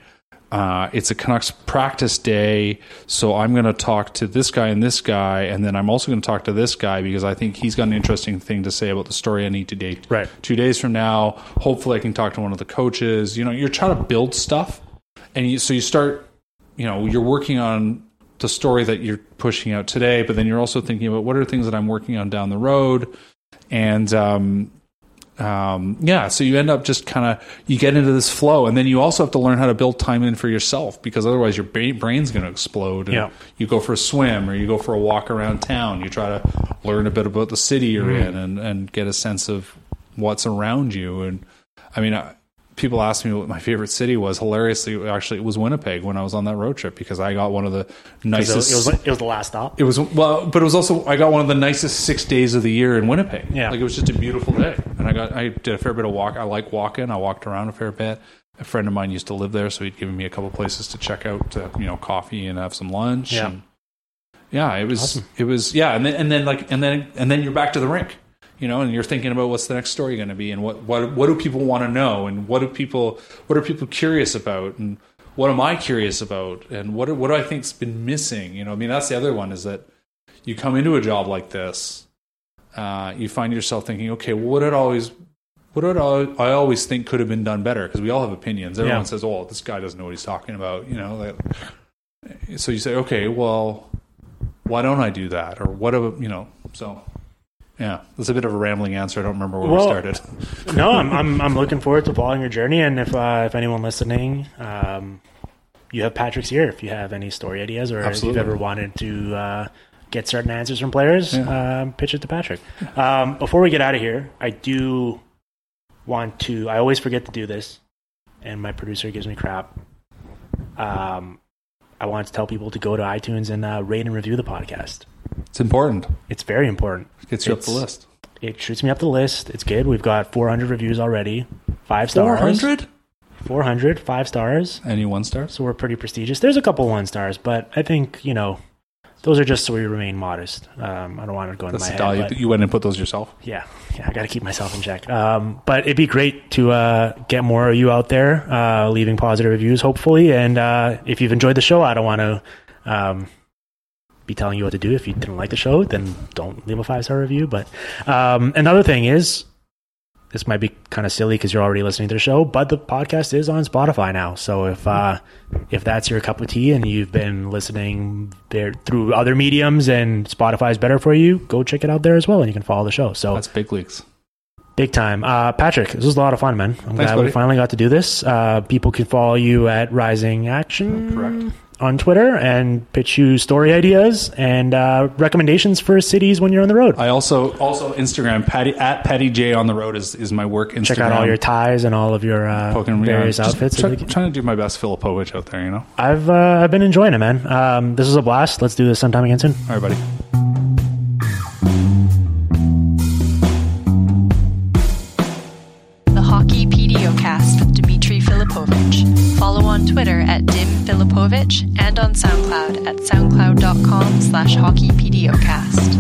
uh, it's a Canucks practice day, so I'm going to talk to this guy and this guy, and then I'm also going to talk to this guy because I think he's got an interesting thing to say about the story I need to date. Right. Two days from now, hopefully I can talk to one of the coaches. You know, you're trying to build stuff, and you, so you start. You know, you're working on the story that you're pushing out today, but then you're also thinking about what are things that I'm working on down the road, and um, um, yeah, so you end up just kind of you get into this flow, and then you also have to learn how to build time in for yourself because otherwise your brain's going to explode. And Yeah. you go for a swim or you go for a walk around town. You try to learn a bit about the city you're in and and get a sense of what's around you. And I mean, I, people ask me what my favorite city was. Hilariously, actually, it was Winnipeg when I was on that road trip because I got one of the nicest. It was, it was the last stop. It was well, but it was also I got one of the nicest six days of the year in Winnipeg. Yeah. like it was just a beautiful day, and I got I did a fair bit of walk. I like walking. I walked around a fair bit. A friend of mine used to live there, so he'd given me a couple places to check out, to, you know, coffee and have some lunch. Yeah. and yeah, it was it was yeah, and then and then like and then and then you're back to the rink, you know, and you're thinking about what's the next story going to be, and what what what do people want to know, and what do people what are people curious about, and what am I curious about, and what what do I think's been missing, you know? I mean, that's the other one is that you come into a job like this, uh, you find yourself thinking, okay, well, what did always what did I, I always think could have been done better? Because we all have opinions. Everyone Yeah. says, "Oh, this guy doesn't know what he's talking about," you know. Like, so you say, okay, well, why don't I do that? Or what, a, you know, so yeah, that's a bit of a rambling answer. I don't remember where Well, we started. no, I'm, I'm I'm looking forward to following your journey. And if uh, if anyone listening, um, you have Patrick's ear. If you have any story ideas, or Absolutely. if you've ever wanted to uh, get certain answers from players, um, pitch it to Patrick. Um, before we get out of here, I do want to. I always forget to do this, and my producer gives me crap. Um, I want to tell people to go to iTunes and uh, rate and review the podcast. It's important. It's very important. It Gets you up the list. It shoots me up the list. It's good. We've got 400 reviews already. Five stars. 400? 400, five stars. Any one stars? So we're pretty prestigious. There's a couple one stars, but I think, you know, those are just so we remain modest. Um, I don't want to go into That's my the head. You went and put those yourself. yeah, yeah, I got to keep myself in check. Um, but it'd be great to uh, get more of you out there, uh, leaving positive reviews, hopefully. And uh, if you've enjoyed the show, I don't want to um, be telling you what to do. If you didn't like the show, then don't leave a five star review. But um, another thing is, this might be kind of silly because you're already listening to the show, but the podcast is on Spotify now. So if uh, if that's your cup of tea and you've been listening there through other mediums and Spotify is better for you, go check it out there as well, and you can follow the show. So That's big leagues. Big time. Uh, Patrick, this was a lot of fun, man. I'm glad we finally got to do this. Uh, people can follow you at Rising Action Correct. on Twitter and pitch you story ideas and uh, recommendations for cities when you're on the road. I also also Instagram Patty at Patty J on the road is is my work Instagram. Check out all your ties and all of your uh, Poking- various just outfits. try- trying to do my best Filipovic out there, you know. I've uh, I've been enjoying it, man. Um, this was a blast. Let's do this sometime again soon. All right, buddy. on Twitter at Dim Filipovic and on SoundCloud at soundcloud.com slash hockeypdocast.